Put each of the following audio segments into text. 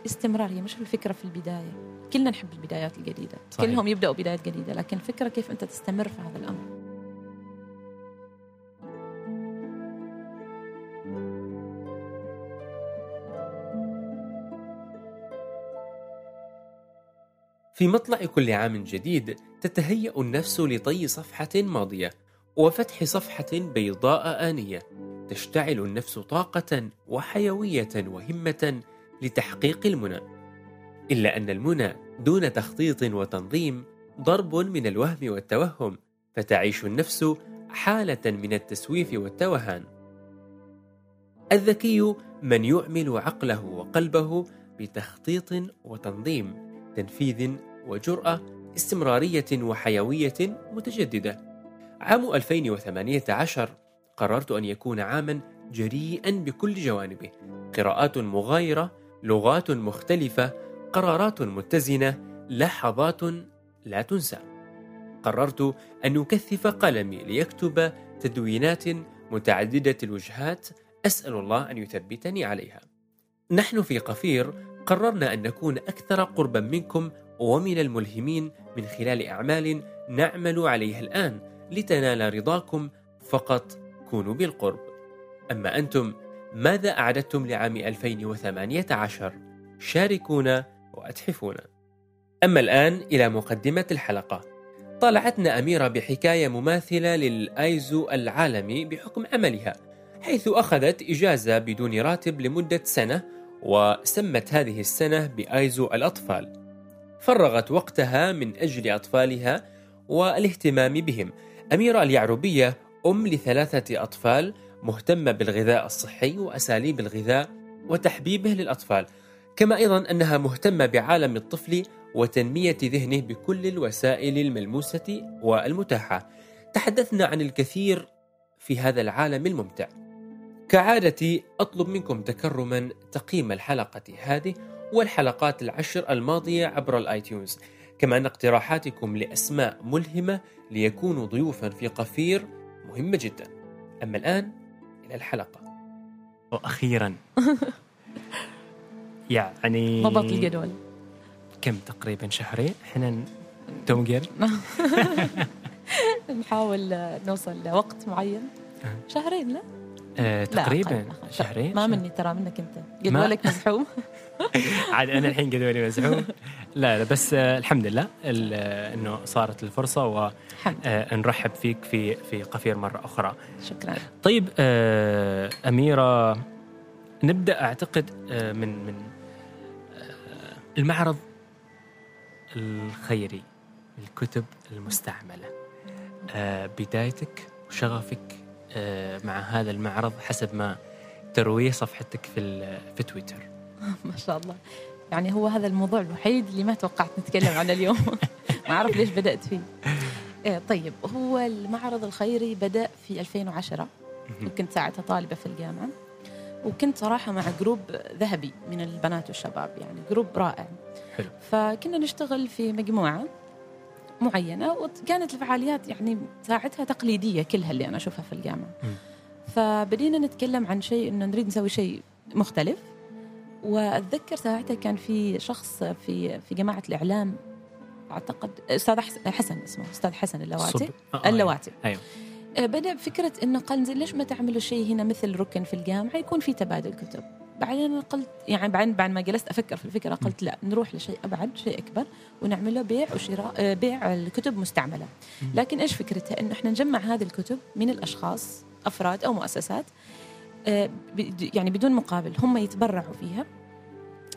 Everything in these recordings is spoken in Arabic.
الاستمرار هي مش الفكرة في البداية. كلنا نحب البدايات الجديدة. صحيح. كلهم يبدأوا بدايات جديدة لكن الفكرة كيف أنت تستمر في هذا الأمر؟ في مطلع كل عام جديد تتهيأ النفس لطي صفحة ماضية وفتح صفحة بيضاء آنية. تشتعل النفس طاقة وحيوية وهمة لتحقيق المنى. إلا أن المنى دون تخطيط وتنظيم ضرب من الوهم والتوهم فتعيش النفس حالة من التسويف والتوهان. الذكي من يعمل عقله وقلبه بتخطيط وتنظيم تنفيذ وجرأة استمرارية وحيوية متجددة. عام 2018 قررت أن يكون عاما جريئا بكل جوانبه. قراءات مغايرة لغات مختلفة قرارات متزنة لحظات لا تنسى. قررت أن أكثف قلمي ليكتب تدوينات متعددة الوجهات أسأل الله أن يثبتني عليها. نحن في قفير قررنا أن نكون أكثر قربا منكم ومن الملهمين من خلال أعمال نعمل عليها الآن لتنال رضاكم فقط كونوا بالقرب. أما أنتم ماذا أعددتم لعام 2018 شاركونا وأتحفونا. أما الآن إلى مقدمة الحلقة. طالعتنا أميرة بحكاية مماثلة للآيزو العالمي بحكم عملها حيث أخذت إجازة بدون راتب لمدة سنة وسمت هذه السنة بآيزو الأطفال. فرغت وقتها من أجل أطفالها والاهتمام بهم. أميرة اليعربية أم لثلاثة أطفال مهتمة بالغذاء الصحي وأساليب الغذاء وتحبيبه للأطفال كما أيضا أنها مهتمة بعالم الطفل وتنمية ذهنه بكل الوسائل الملموسة والمتاحة. تحدثنا عن الكثير في هذا العالم الممتع. كعادتي أطلب منكم تكرما تقييم الحلقة هذه والحلقات العشر الماضية عبر الآيتيونز كما أن اقتراحاتكم لأسماء ملهمة ليكونوا ضيوفا في قفير مهمة جدا. أما الآن الحلقة وأخيرا. يعني ضبط الجدول. كم تقريبا شهرين إحنا توقر نحاول نوصل لوقت معين. شهرين لا؟ آه لا، تقريبا أقل، أقل. شهرين ما. مني ترى منك أنت. جدولك مزحوم. عاد أنا الحين جدولي مزحوم لا لا بس آه الحمد لله آه، إنه صارت الفرصة ونرحب فيك في في قفير مرة أخرى. شكرا طيب آه أميرة نبدأ أعتقد آه من من آه المعرض الخيري للكتب المستعملة. آه بدايتك وشغفك آه مع هذا المعرض حسب ما ترويه صفحتك في في تويتر. ما شاء الله. يعني هو هذا الموضوع الوحيد اللي ما توقعت نتكلم عنه اليوم. ما أعرف ليش بدأت فيه. إيه، طيب هو المعرض الخيري بدأ في 2010 وكنت ساعتها طالبة في الجامعة. وكنت صراحة مع جروب ذهبي من البنات والشباب يعني جروب رائع. حلو. فكنا نشتغل في مجموعة معينة وكانت الفعاليات يعني ساعتها تقليدية كلها اللي أنا أشوفها في الجامعة. مم. فبدينا نتكلم عن شيء إنه نريد نسوي شيء مختلف. وأتذكر ساعتها كان في شخص في في جماعة الإعلام أعتقد أستاذ حس- حسن اسمه أستاذ حسن اللواتي. آه، آه، اللواتي. أيوه. آه، بدأ بفكرة إنه قال زين ليش ما تعملوا شيء هنا مثل ركن في الجامعة؟ يكون في تبادل كتب. بعدين قلت يعني بعدين بعد ما جلست أفكر في الفكرة قلت لا نروح لشيء أبعد شيء أكبر ونعمله بيع وشراء آه، بيع الكتب مستعملة. لكن إيش فكرتها؟ إنه إحنا نجمع هذه الكتب من الأشخاص أفراد أو مؤسسات يعني بدون مقابل هم يتبرعوا فيها.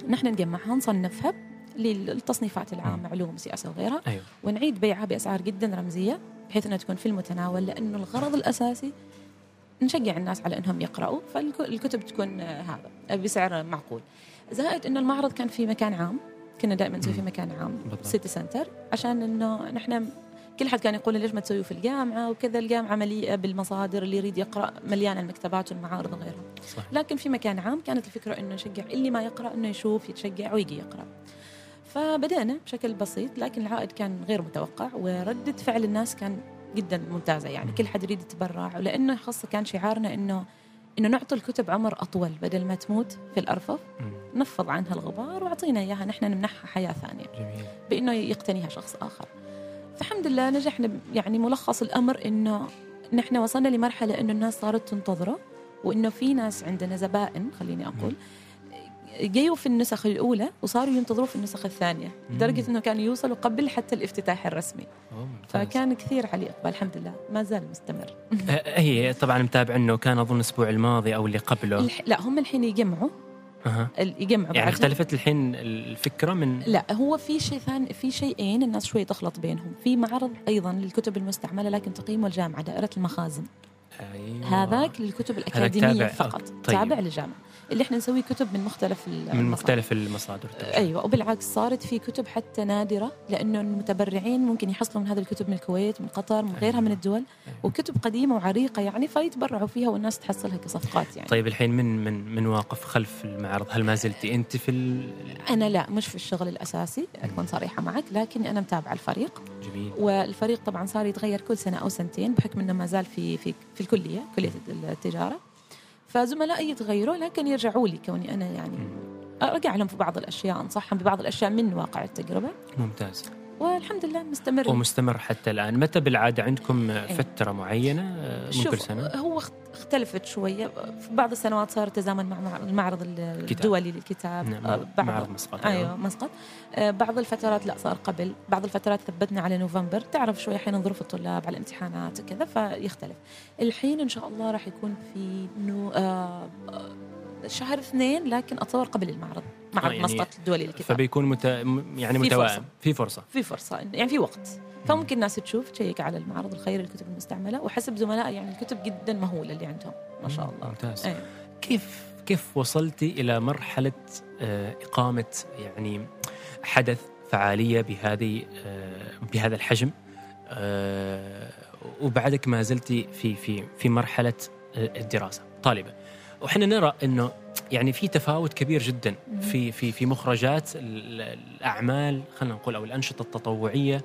نحن نجمعها نصنفها للتصنيفات العامة علوم سياسة وغيرها. أيوه. ونعيد بيعها بأسعار جدا رمزية بحيث إنها تكون في المتناول لأنه الغرض الأساسي نشجع الناس على إنهم يقرأوا فالكتب تكون آه، هذا بسعر معقول. زائد انه المعرض كان في مكان عام كنا دائما نسوي في. مكان عام بالضبط. سيتي سنتر عشان إنه نحن كل حد كان يقول لي ليش ما تسويه في الجامعة وكذا الجامعة مليئة بالمصادر اللي يريد يقرأ مليانه المكتبات والمعارض وغيرها. صح لكن في مكان عام كانت الفكرة أنه نشجع اللي ما يقرأ أنه يشوف يتشجع ويجي يقرأ. فبدأنا بشكل بسيط لكن العائد كان غير متوقع وردة فعل الناس كان جدا ممتازة. يعني كل حد يريد يتبرع ولأنه خاصة كان شعارنا أنه إنه نعطي الكتب عمر أطول بدل ما تموت في الأرفف. مم. نفض عنها الغبار وأعطينا إياها نحن نمنحها حياة ثانية. جميل. بإنه يقتنيها شخص آخر. فالحمد لله نجحنا يعني ملخص الأمر إنه نحن وصلنا لمرحلة إنه الناس صارت تنتظره وإنه في ناس عندنا زبائن خليني أقول جيوا في النسخ الأولى وصاروا ينتظروا في النسخ الثانية لدرجة إنه كانوا يوصلوا قبل حتى الافتتاح الرسمي. فكان كثير عليه إقبال الحمد لله ما زال مستمر. آه، هي طبعا متابع إنه كان أظن الأسبوع الماضي أو اللي قبله. لا هم الحين يجمعوا. أها. ال- يجمعوا يعني. اختلفت الحين الفكرة من لا هو في شيء ثاني في شيئين الناس شوي تخلط بينهم في معرض أيضا للكتب المستعملة لكن تقييمه الجامعة دائرة المخازن أيوة. هذاك للكتب الأكاديمية تابع- فقط طيب. تابع للجامعة اللي إحنا نسوي كتب من مختلف ال- من المصادر. مختلف المصادر أيوه وبالعكس صارت في كتب حتى نادرة لأنه المتبرعين ممكن يحصلوا من هذه الكتب من الكويت من قطر من غيرها من الدول أيوة. وكتب قديمة وعريقة يعني فيتبرعوا فيها والناس تحصلها كصفقات يعني. طيب الحين من من من واقف خلف المعرض؟ هل ما زلتي أنت في ال- أنا لا مش في الشغل الأساسي أكون صريحة معك لكن أنا متابعة الفريق. جميل. والفريق طبعا صار يتغير كل سنة أو سنتين بحكم إنه ما زال في في في الكلية كلية التجارة. فزملائي يتغيروا لكن يرجعوا لي كوني أنا يعني أرجع لهم في بعض الأشياء أنصحهم ببعض الأشياء من واقع التجربة. ممتاز. والحمد لله مستمر. ومستمر حتى الآن. متى بالعادة عندكم فترة معينة؟ آه، من كل سنة. هو اخت- اختلفت شوية. في بعض السنوات صار تزامن مع مع المعرض ال- الدولي للكتاب. نعم آه، بعض. معرض مسقط أيوه مسقط. آه، بعض الفترات لا صار قبل. بعض الفترات ثبتنا على نوفمبر. تعرف شوي أحيانا ظروف الطلاب على الامتحانات وكذا فيختلف. الحين إن شاء الله راح يكون في نو آه، شهر اثنين لكن أتصور قبل المعرض. معرض يعني مسقط الدولي للكتاب فبيكون مت... يعني في متوائم. فرصة. في فرصة. في فرصة. يعني في وقت. فممكن الناس تشوف تشيك على المعرض الخيري للكتب المستعملة وحسب زملائي يعني الكتب جدا مهولة اللي عندهم ما شاء الله. ممتاز. أيوة. كيف كيف وصلتي إلى مرحلة آه، إقامة يعني حدث فعالية بهذه آه، بهذا الحجم؟ آه، وبعدك ما زلتي في في في مرحلة آه، الدراسة. طالبه وحنا نرى إنه يعني في تفاوت كبير جدا في في في مخرجات ال- الأعمال خلينا نقول أو الأنشطة التطوعية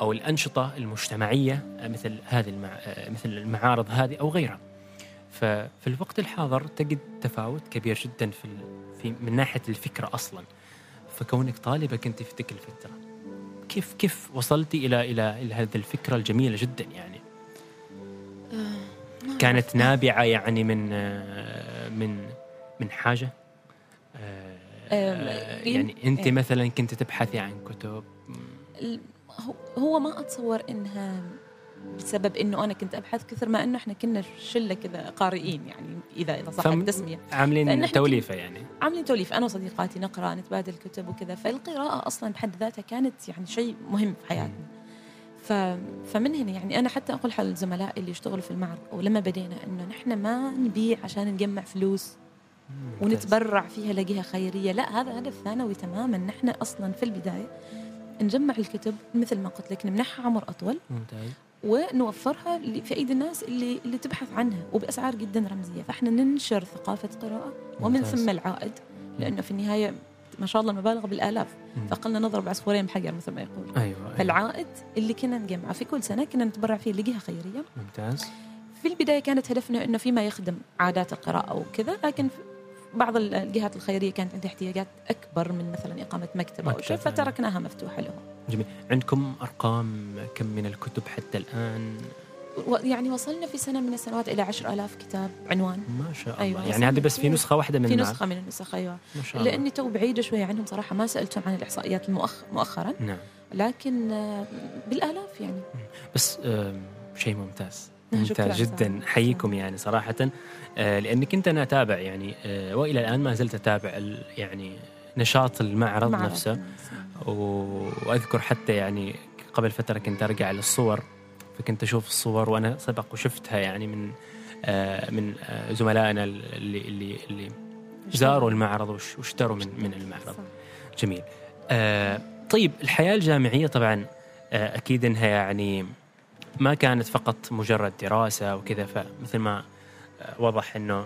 أو الأنشطة المجتمعية آه، مثل هذه المع... آه، مثل المعارض هذه أو غيرها. ففي الوقت الحاضر تجد تفاوت كبير جدا في في من ناحية الفكرة أصلا. فكونك طالبه كنت في تلك الفترة كيف كيف وصلتي إلى إلى إلى هذه الفكرة الجميلة جدا يعني؟ ما كانت. نابعة يعني من آه، من من حاجة؟ آه، آه، يعني أنت إيه. مثلا كنت تبحثي عن كتب. هو- ما أتصور إنها بسبب إنه أنا كنت أبحث كثر ما إنه إحنا كنا شلة كذا قارئين يعني اذا إذا صح التسمية. عاملين توليفة يعني. عاملين توليف أنا وصديقاتي نقرأ نتبادل كتب وكذا. فالقراءة أصلا بحد ذاتها كانت يعني شيء مهم في حياتنا. ف... فمن هنا يعني أنا حتى أقول حال الزملاء اللي يشتغلوا في المعرض ولما بدينا إنه نحن ما نبيع عشان نجمع فلوس. ونتبرع فيها نلاقيها خيرية. لا هذا هدف ثانوي تماما. نحن أصلا في البداية نجمع الكتب مثل ما قلت لك نمنحها عمر أطول ممتاز. ونوفرها في أيدي الناس اللي اللي تبحث عنها وبأسعار جدا رمزية. فإحنا ننشر ثقافة قراءة ومن ممتاز. ثم العائد لأنه في النهاية ما شاء الله المبالغ بالآلاف. فقلنا نضرب بعصفورين بحجر مثل ما يقول. أيوه, أيوة. فالعائد اللي كنا نجمعه في كل سنة كنا نتبرع فيه نلاقيها خيرية. ممتاز. في البداية كانت هدفنا إنه فيما يخدم عادات القراءة وكذا لكن بعض الجهات الخيرية كانت عندها احتياجات أكبر من مثلا إقامة مكتبة أو مكتب، شيء. فتركناها مفتوحة لهم. جميل. عندكم أرقام كم من الكتب حتى الآن؟ و- يعني وصلنا في سنة من السنوات إلى 10000 كتاب عنوان. ما شاء الله. أيوة، يعني هذه بس في. نسخة واحدة من في. نسخة من النسخ أيوه. ما شاء الله. لأني تو بعيدة شوية عنهم صراحة ما سألتهم عن الإحصائيات المؤخ... مؤخرا. نعم. لكن آه، بالآلاف يعني. بس شيء ممتاز. ممتاز جدا سامي. حييكم يعني صراحة آه، لأني كنت أنا أتابع يعني آه، وإلى الآن ما زلت أتابع يعني نشاط المعرض معرض نفسه. و- وأذكر حتى يعني قبل فترة كنت أرجع للصور فكنت أشوف الصور وأنا سبق وشفتها يعني من آه، من زملائنا اللي اللي اللي زاروا المعرض واشتروا من من المعرض. جميل طيب الحياة الجامعية طبعا أكيد أنها يعني ما كانت فقط مجرد دراسة وكذا فمثل ما آه وضح أنه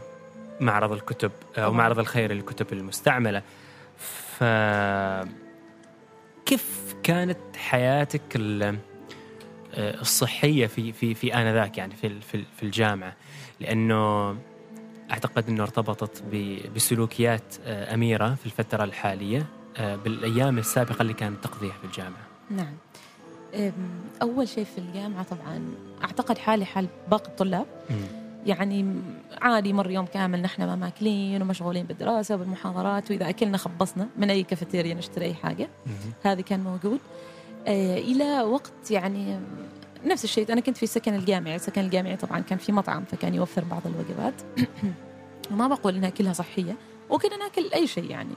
معرض الكتب آه طبعاً. ومعرض الخير للكتب المستعملة ف كيف كانت حياتك آه، الصحية في في في آنذاك يعني في في ال- في الجامعة لأنه أعتقد إنه ارتبطت بسلوكيات آه، أميرة في الفترة الحالية آه، بالأيام السابقة اللي كانت تقضيها في الجامعة. نعم أول شيء في الجامعة طبعا أعتقد حالي حال باقي الطلاب. يعني عادي مر يوم كامل نحن ما ماكلين ومشغولين بالدراسة وبالمحاضرات وإذا أكلنا خبصنا من أي كافيتيريا نشتري أي حاجة. هذه كان موجود. آه إلى وقت يعني نفس الشيء. أنا كنت في السكن الجامعي. السكن الجامعي طبعا كان في مطعم فكان يوفر بعض الوجبات. وما بقول إنها كلها صحية. وكنا ناكل أي شيء يعني.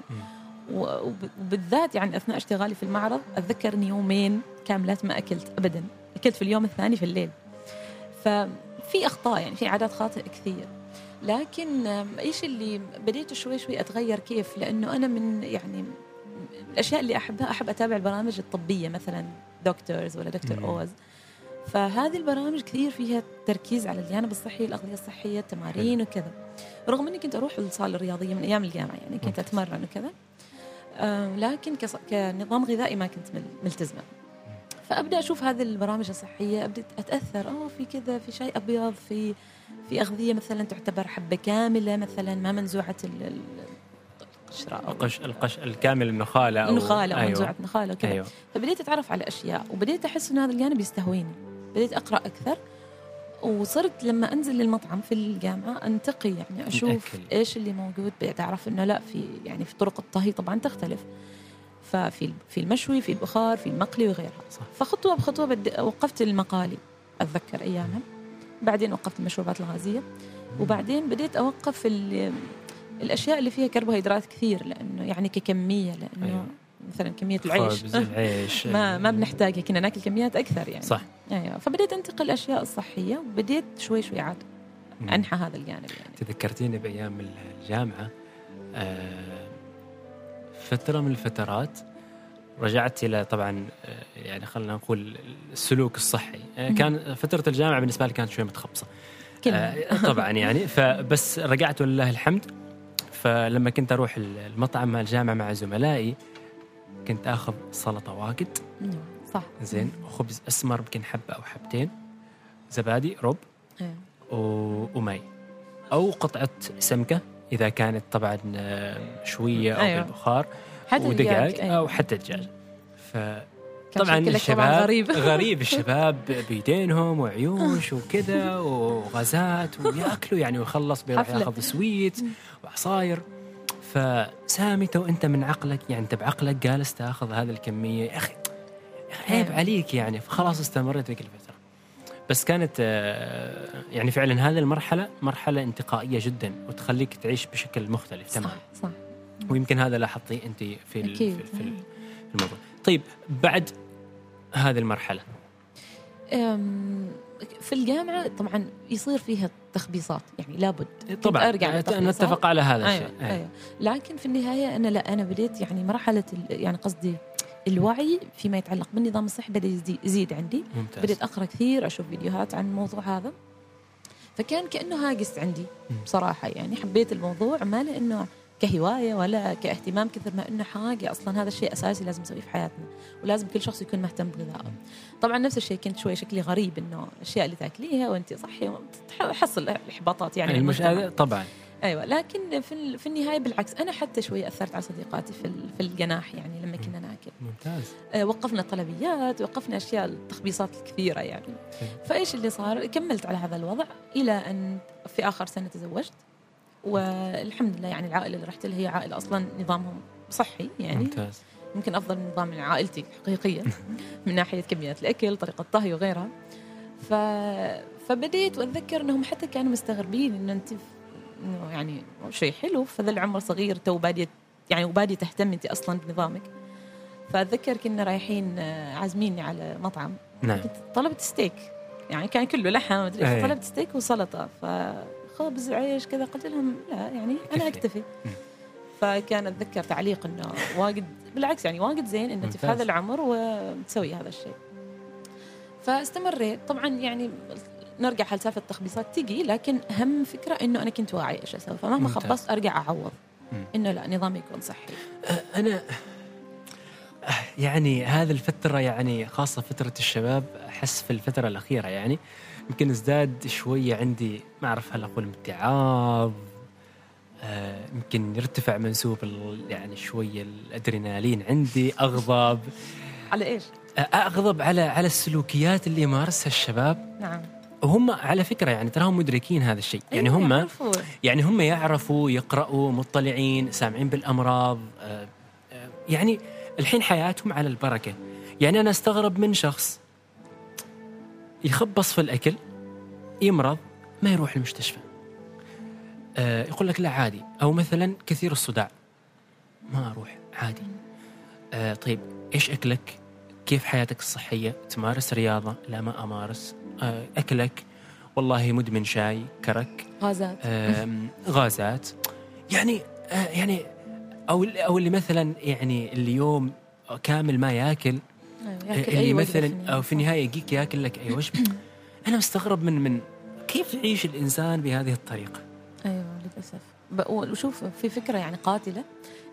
وبالذات يعني أثناء اشتغالي في المعرض أتذكر إني يومين كاملات ما أكلت ابدا. أكلت في اليوم الثاني في الليل. ففي أخطاء يعني في عادات خاطئه كثير. لكن إيش اللي بديت شوي شوي أتغير كيف؟ لأنه أنا من يعني الأشياء اللي أحبها أحب أتابع البرامج الطبية مثلا دكتورز ولا دكتور. أوز. فهذه البرامج كثير فيها تركيز على الجانب الصحي الأغذية الصحية التمارين وكذا. رغم إني كنت أروح الصالة الرياضية من أيام الجامعة يعني كنت. أتمرن وكذا. لكن كنظام غذائي ما كنت مل- ملتزمة. فأبدأ أشوف هذه البرامج الصحية أبدأ أتأثر. آه في كذا في شاي أبيض في في أغذية مثلا تعتبر حبة كاملة مثلا ما منزوعة ال- ال- القشرة القش القش الكامل النخاله أو النخالة أو أيوة. منزوعة نخاله وكذا. أيوه. فبديت أتعرف على أشياء وبديت أحس إن هذا الجانب يستهويني. بديت أقرأ أكثر وصرت لما أنزل للمطعم في الجامعة أنتقي يعني أشوف. إيش اللي موجود. بديت أعرف إنه لا في يعني في طرق الطهي طبعا تختلف. ففي في المشوي في البخار في المقلي وغيرها. صح. فخطوة بخطوة بدي وقفت المقالي أتذكر أيامها. بعدين وقفت المشروبات الغازية. وبعدين بديت أوقف ال- الأشياء اللي فيها كربوهيدرات كثير لأنه يعني ككمية لأنه أيوة. مثلا كمية العيش. العيش ما ما بنحتاجها كنا نأكل كميات أكثر يعني. صح. أيوه. فبديت أنتقل الاشياء الصحية وبديت شوي شوي عاد. أنحى هذا الجانب يعني. تذكرتيني بأيام الجامعة آه، فترة من الفترات رجعت إلى طبعا آه، يعني خلينا نقول السلوك الصحي. آه، كان فترة الجامعة بالنسبة لي كانت شوي متخبصة. آه، طبعا يعني. فبس رجعت ولله الحمد. فلما كنت أروح المطعم مع الجامعة مع زملائي كنت آخذ سلطة واجد. نعم، صح. زين وخبز أسمر يمكن حبة أو حبتين. زبادي رب. و- ومي أو قطعة سمكة. إذا كانت طبعا آه، شوية أو أيوة. بالبخار ودقائق الدجاج، أيوة. أو حتى دجاج ف طبعا الشباب غريب غريب الشباب بيدينهم وعيوش وكذا وغازات ويأكلوا يعني ويخلص بيروح. ياخذ سويت وعصاير فسامي تو أنت من عقلك يعني انت بعقلك جالس تاخذ هذه الكمية يا أخي عيب أيوة. عليك يعني فخلاص استمريت ذيك الفترة بس كانت آه، يعني فعلا هذه المرحلة مرحلة انتقائية جدا وتخليك تعيش بشكل مختلف تماما صح صح ويمكن هذا لاحظتيه أنت في. في في ال- في الموضوع طيب بعد هذه المرحلة في الجامعة طبعا يصير فيها تخبيصات يعني لابد طبعا للتخبيصات. نتفق على هذا أيوة. الشيء أيوة. لكن في النهاية أنا لا أنا بديت يعني مرحلة يعني قصدي الوعي فيما يتعلق بالنظام الصحي بدأ يزي- يزيد عندي. ممتاز. بديت أقرأ كثير أشوف فيديوهات عن الموضوع هذا. فكان كأنه هاجس عندي مم. بصراحة يعني. حبيت الموضوع ما لأنه كهواية ولا كاهتمام كثر ما إنه حاجة. أصلا هذا الشيء أساسي لازم نسويه في حياتنا. ولازم كل شخص يكون مهتم بغذائه طبعا نفس الشيء كنت شوي شكلي غريب إنه الأشياء اللي تاكليها وانت صحي تحصل إحباطات يعني. يعني المش... طبعا. أيوه لكن في في النهاية بالعكس أنا حتى شوي أثرت على صديقاتي في في الجناح يعني لما كنا ناكل. ممتاز. آه، وقفنا الطلبيات وقفنا أشياء التخبيصات الكثيره يعني. فإيش اللي صار؟ كملت على هذا الوضع إلى أن في آخر سنة تزوجت والحمد لله يعني العائلة اللي رحت لها هي عائلة أصلا نظامهم صحي يعني. ممتاز. يمكن أفضل من نظام عائلتي حقيقيه من ناحية كميات الأكل طريقة طهي وغيرها. ف... فبديت وأتذكر إنهم حتى كانوا مستغربين انه أنت إنه يعني شيء حلو فذا العمر صغير تو باديه يعني وبادية تهتم أنت أصلا بنظامك فأتذكر كنا رايحين آه، عازميني على مطعم نعم طلبت ستيك يعني كان كله لحم مدري أي. إيش. طلبت ستيك وسلطة فخبز وعيش كذا قلت لهم لا يعني أنا. أكتفي. فكان أتذكر تعليق إنه واجد بالعكس يعني واجد زين ان انت في. هذا العمر وتسوي هذا الشيء فاستمريت طبعا يعني نرجع على سالفه التخبيصات تجي لكن اهم فكرة إنه أنا كنت واعي إيش أسوي. فمهما. خبصت أرجع أعوض. إنه لا نظامي يكون صحي. أنا يعني هذه الفترة يعني خاصة فترة الشباب أحس في الفترة الأخيرة يعني يمكن ازداد شوية عندي ما اعرف هل أقول إمتعاض؟ آه، يمكن يرتفع منسوب يعني شوية الأدرينالين عندي أغضب. على إيش؟ آه، أغضب على على السلوكيات اللي يمارسها الشباب. نعم. وهم على فكرة يعني تراهم مدركين هذا الشيء. يعني أيوة، هم يعرفوا. يعني هم يعرفوا يقرأوا مطلعين سامعين بالأمراض آه، آه، يعني الحين حياتهم على البركة. يعني أنا أستغرب من شخص يخبص في الأكل يمرض ما يروح المستشفى. آه، يقول لك لا عادي. أو مثلا كثير الصداع. ما أروح عادي. آه، طيب إيش أكلك؟ كيف حياتك الصحية؟ تمارس رياضة؟ لا ما أمارس. آه، أكلك. والله مدمن شاي كرك. غازات. غازات. يعني آه، يعني أو أو اللي مثلا يعني اليوم كامل ما ياكل أيوة، ياكل اللي أي مثلا أو في النهاية. يجيك ياكل لك أي وجبة. أنا مستغرب من من كيف يعيش الإنسان بهذه الطريقة؟ أيوه للأسف. وشوف في فكرة يعني قاتلة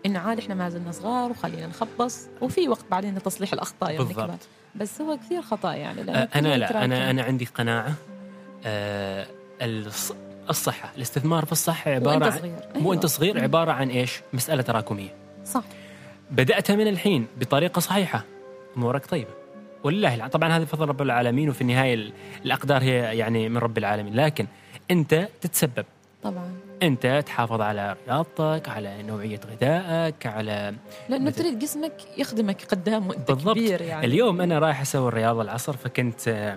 إنه عاد إحنا ما زلنا صغار وخلينا نخبص وفي وقت بعدين لتصليح الأخطاء يوم نكبر بالضبط. بس هو كثير خطأ يعني أنا لا. أنا أنا عندي قناعة آه، الص- الصحة. الاستثمار في الصحة عبارة وانت عن صغير. مو أيوة. انت صغير عبارة عن إيش؟ مسألة تراكمية. صح. بدأتها من الحين بطريقة صحيحة. أمورك طيبة. ولله طبعا هذه فضل رب العالمين وفي النهاية ال- الأقدار هي يعني من رب العالمين. لكن أنت تتسبب. طبعا أنت تحافظ على رياضتك على نوعية غذائك على لأنه مثل- تريد جسمك يخدمك قدام وأنت بالضبط. كبير يعني اليوم أنا رايح أسوي الرياضة العصر فكنت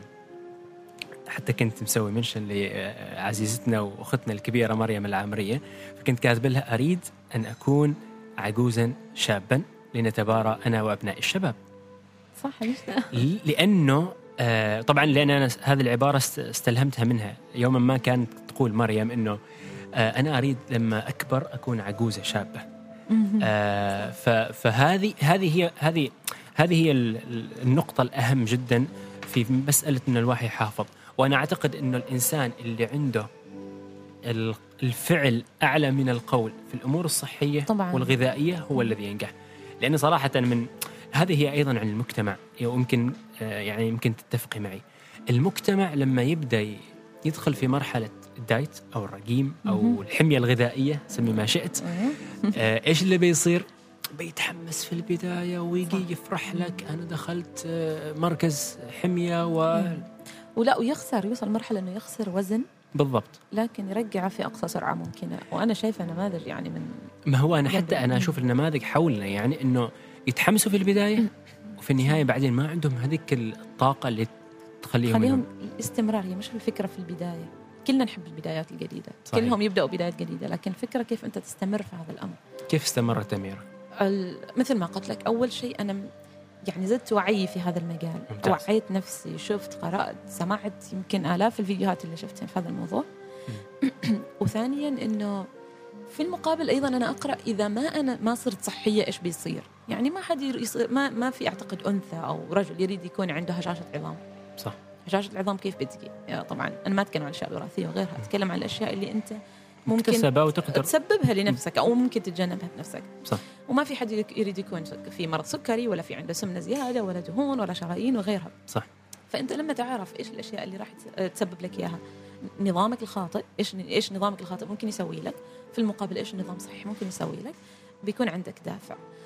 حتى كنت مسوي منشن لعزيزتنا وأختنا الكبيرة مريم العامرية فكنت كاتب لها أريد أن أكون عجوزا شابا لنتبارى أنا وأبناء الشباب صح؟ لأنه آه، طبعا لأن أنا هذه العبارة است- استلهمتها منها يوما ما كانت تقول مريم إنه آه، أنا أريد لما أكبر أكون عجوزة شابة. آه، فهذه هذه هي هذه هذه هي ال- ال- النقطة الأهم جدا في مسألة ان الواحد يحافظ وأنا أعتقد إنه الإنسان اللي عنده ال- الفعل أعلى من القول في الأمور الصحية طبعاً. والغذائية هو الذي ينجح لأن صراحة من هذه هي أيضا عن المجتمع. ويمكن آه، يعني يمكن تتفقي معي. المجتمع لما يبدأ يدخل في مرحلة الدايت أو الرجيم أو. الحمية الغذائية سمي ما شئت. آه، إيش اللي بيصير؟ بيتحمس في البداية ويجي يفرح لك أنا دخلت آه، مركز حمية و ولا ويخسر يوصل مرحلة إنه يخسر وزن. بالضبط. لكن يرجعه في أقصى سرعة ممكنة. وأنا شايفة نماذج يعني من ما هو أنا. حتى أنا أشوف النماذج حولنا يعني إنه يتحمسوا في البداية؟ وفي النهاية بعدين ما عندهم هذيك الطاقة اللي تخليهم خليهم الاستمراريه مش الفكرة في البداية. كلنا نحب البدايات الجديدة. صحيح. كلهم يبدأوا بدايات جديدة لكن الفكرة كيف أنت تستمر في هذا الأمر؟ كيف استمرت اميره؟ مثل ما قلت لك أول شيء أنا يعني زدت وعي في هذا المجال. ممتاز. وعيت نفسي شفت قرأت سمعت يمكن آلاف الفيديوهات اللي شفتها في هذا الموضوع. وثانيا إنه في المقابل أيضا أنا أقرأ إذا ما أنا ما صرت صحية إيش بيصير. يعني ما حد يصير ما ما في أعتقد أنثى أو رجل يريد يكون عنده هشاشة عظام. صح. هشاشة العظام كيف بتجي؟ طبعا أنا ما أتكلم عن الاشياء الوراثيه وغيرها أتكلم عن الأشياء اللي أنت ممكن وتقدر. تسببها لنفسك أو ممكن تتجنبها بنفسك. صح. وما في حد يريد يكون في مرض سكري ولا في عنده سمنة زيادة ولا دهون ولا شرايين وغيرها. صح. فأنت لما تعرف إيش الأشياء اللي راح تس- تسبب لك إياها نظامك الخاطئ إيش إيش نظامك الخاطئ ممكن يسوي لك؟ في المقابل إيش النظام الصحي ممكن يسوي لك؟ بيكون عندك دافع. آه،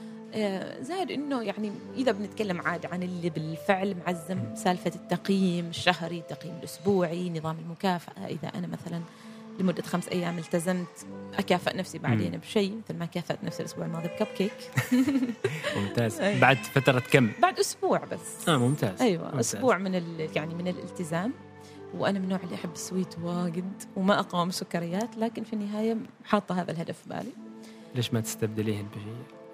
زائد إنه يعني إذا بنتكلم عاد عن اللي بالفعل معزم سالفة التقييم الشهري التقييم الأسبوعي نظام المكافأة إذا أنا مثلا لمدة خمس أيام التزمت اكافئ نفسي بعدين بشيء مثل ما كافأت نفسي الأسبوع الماضي بكب كيك. ممتاز. بعد فترة كم؟ بعد أسبوع بس. آه ممتاز. أيوه ممتاز. أسبوع من يعني من الالتزام. وأنا من النوع اللي أحب ال sweet واجد وما أقاوم السكريات لكن في النهاية حاطة هذا الهدف في بالي. ليش ما تستبدليهن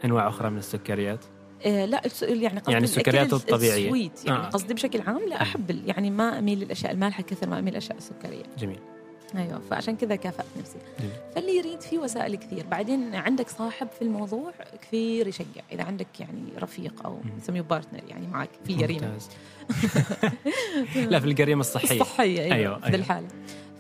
بانواع أخرى من السكريات؟ آه لا يعني قصدي يعني السكريات الأكل الطبيعية. ال sweet يعني آه. قصدي بشكل عام لا أحب يعني ما أميل للأشياء المالحة كثر ما أميل للاشياء السكريه جميل أيوه فعشان كذا كافأت نفسي جميل. فاللي يريد في وسائل كثير بعدين عندك صاحب في الموضوع كثير يشجع إذا عندك يعني رفيق أو. نسميه partner يعني معك في الجريمه ممتاز لا في الجريمه الصحية الصحية أيوه, أيوة، أيوة. في أيوة.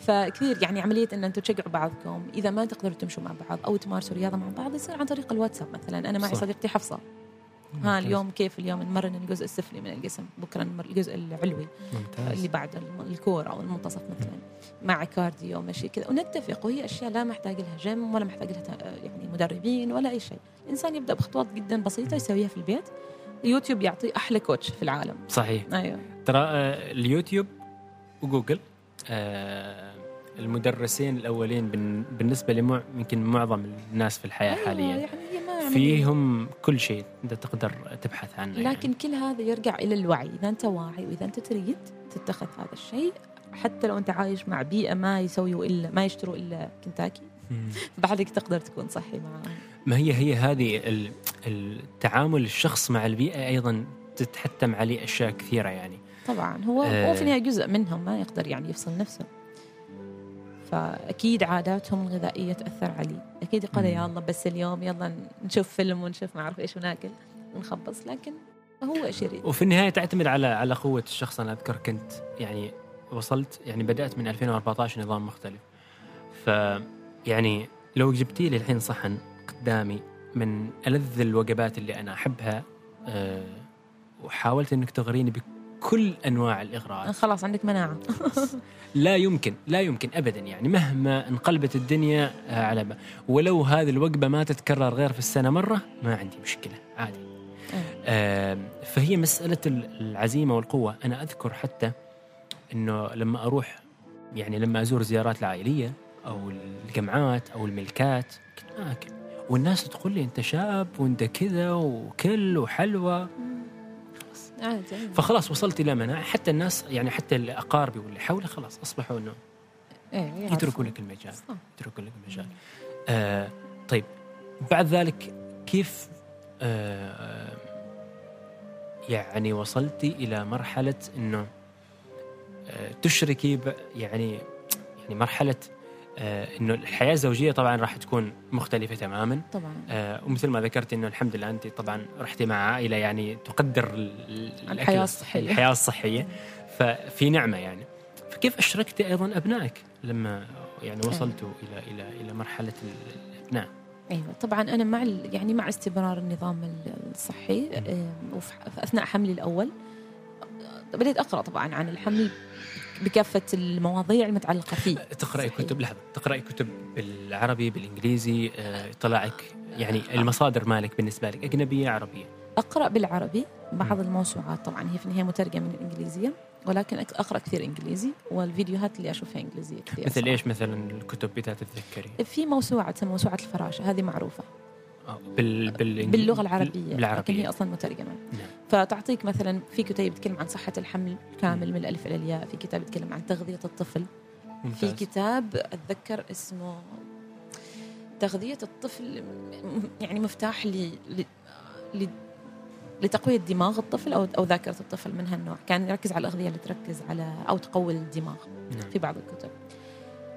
فكثير يعني عملية إن أنتم تشجعوا بعضكم. إذا ما تقدروا تمشوا مع بعض أو تمارسوا رياضة مع بعض يصير عن طريق الواتساب مثلا. أنا معي صح. صديقتي حفصة. ها ممتاز. اليوم كيف اليوم؟ نمرن الجزء السفلي من الجسم. بكرة الجزء العلوي. ممتاز. اللي بعد ال core أو المنتصف مثلا. مع cardio ماشي كذا. ونتفق. وهي أشياء لا محتاج لها جيم ولا محتاج لها ت- يعني مدربين ولا أي شيء. الإنسان يبدأ بخطوات جدا بسيطة يسويها في البيت. يوتيوب يعطي أحلى كوتش في العالم. صحيح. أيوه. ترى آه، اليوتيوب وجوجل آه، المدرسين الأولين بالنسبة لمع يمكن معظم الناس في الحياة أيوة، حاليا. يعني يعني فيهم كل شيء انت تقدر تبحث عنه لكن كل هذا يرجع إلى الوعي. إذا أنت واعي وإذا أنت تريد تتخذ هذا الشيء حتى لو أنت عايش مع بيئة ما يسويوا الا ما يشتروا إلا كنتاكي يعني. بعدك تقدر تكون صحي معاهم. ما هي هي هذه ال- التعامل الشخص مع البيئة أيضا تتحتم عليه أشياء كثيرة يعني. طبعا. هو آه. هو في النهاية جزء منهم ما يقدر يعني يفصل نفسه. فأكيد عاداتهم الغذائية تأثر عليه. أكيد يقول. يا الله بس اليوم يلا نشوف فيلم ونشوف ما أعرف إيش وناكل ونخبص لكن هو إيش يريد؟ وفي النهاية تعتمد على على قوة الشخص. أنا أذكر كنت يعني وصلت يعني بدأت من 2014 نظام مختلف. ف يعني لو جبتي لي الحين صحن قدامي من ألذ الوجبات اللي أنا أحبها أه وحاولت إنك تغريني بكل أنواع الاغراءات خلاص عندك مناعة. لا يمكن لا يمكن ابدا يعني مهما انقلبت الدنيا آه، على ما. ولو هذه الوجبه ما تتكرر غير في السنة مرة ما عندي مشكلة عادي. آه، فهي مسألة ال- العزيمة والقوة. أنا أذكر حتى إنه لما أروح يعني لما أزور الزيارات العائلية أو الجامعات أو الملكات كنت ما آكل. والناس تقول لي أنت شاب وأنت كذا وكل وحلوى عادي فخلاص وصلت إلى مناعة حتى الناس يعني حتى اقاربي واللي حولي خلاص أصبحوا إنه إيه،. يتركوا لك المجال صح. يتركوا لك المجال آه طيب بعد ذلك كيف آه يعني وصلتي إلى مرحلة إنه آه تشركي يعني يعني مرحلة إنه الحياة الزوجية طبعا راح تكون مختلفة تماما. طبعا. آه ومثل ما ذكرت إنه الحمد لله أنت طبعا رحتي مع عائلة يعني تقدر ال- ال- الحياة الأكل الصحية. الحياة الصحية. ففي نعمة يعني. فكيف اشركتي أيضا أبنائك لما يعني وصلتوا إلى إلى إلى مرحلة ال- الأبناء؟ أيوه طبعا أنا مع يعني مع استمرار النظام ال- الصحي آه، وفي في أثناء حملي الأول. آه، بديت أقرأ طبعا عن الحمل بكافة المواضيع المتعلقة فيه. تقراي. كتب؟ لحظة. تقراي كتب بالعربي بالإنجليزي؟ آه، طلعك يعني المصادر مالك بالنسبة لك أجنبية عربية؟ أقرأ بالعربي بعض. الموسوعات طبعا. هي في النهاية مترجمة من الإنجليزية ولكن أقرأ كثير إنجليزي والفيديوهات اللي أشوفها إنجليزية كثير. مثل صراحة. إيش مثلا الكتب اذا تتذكري؟ في موسوعة موسوعة الفراشة هذه معروفة. آه، بال بال باللغة العربية لكن هي أصلا مترجمة نعم. فتعطيك مثلا في كتاب يتكلم عن صحة الحمل كامل من الألف إلى الياء في كتاب يتكلم عن تغذية الطفل في ممتاز. كتاب أتذكر اسمه تغذية الطفل يعني مفتاح ل ل- ل- لتقوية دماغ الطفل أو أو ذاكرة الطفل من هالنوع كان يركز على الأغذية اللي تركز على أو تقوي الدماغ نعم. في بعض الكتب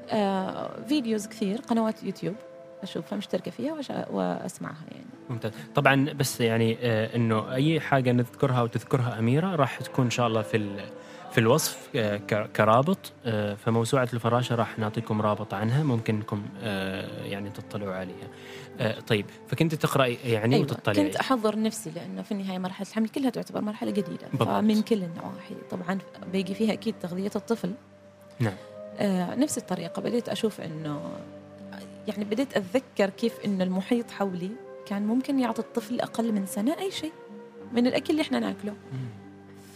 آه فيديوز كثير قنوات يوتيوب أشوفها مشتركة فيها وأسمعها يعني ممتاز طبعا بس يعني آه إنه أي حاجة نذكرها وتذكرها أميرة راح تكون إن شاء الله في ال- في الوصف آه، كرابط آه، فموسوعة الفراشة راح نعطيكم رابط عنها ممكن إنكم آه، يعني تطلعوا عليها طيب فكنت تقرأي يعني أيوة. وتطلعي كنت أحضر نفسي لأنه في النهاية مرحلة الحمل كلها تعتبر مرحلة جديدة بالضبط. فمن كل النواحي طبعا بيجي فيها أكيد تغذية الطفل نعم. نفس الطريقة بديت أشوف إنه يعني بديت أتذكر كيف انه المحيط حولي كان ممكن يعطي الطفل أقل من سنة أي شيء من الأكل اللي إحنا ناكله. مم.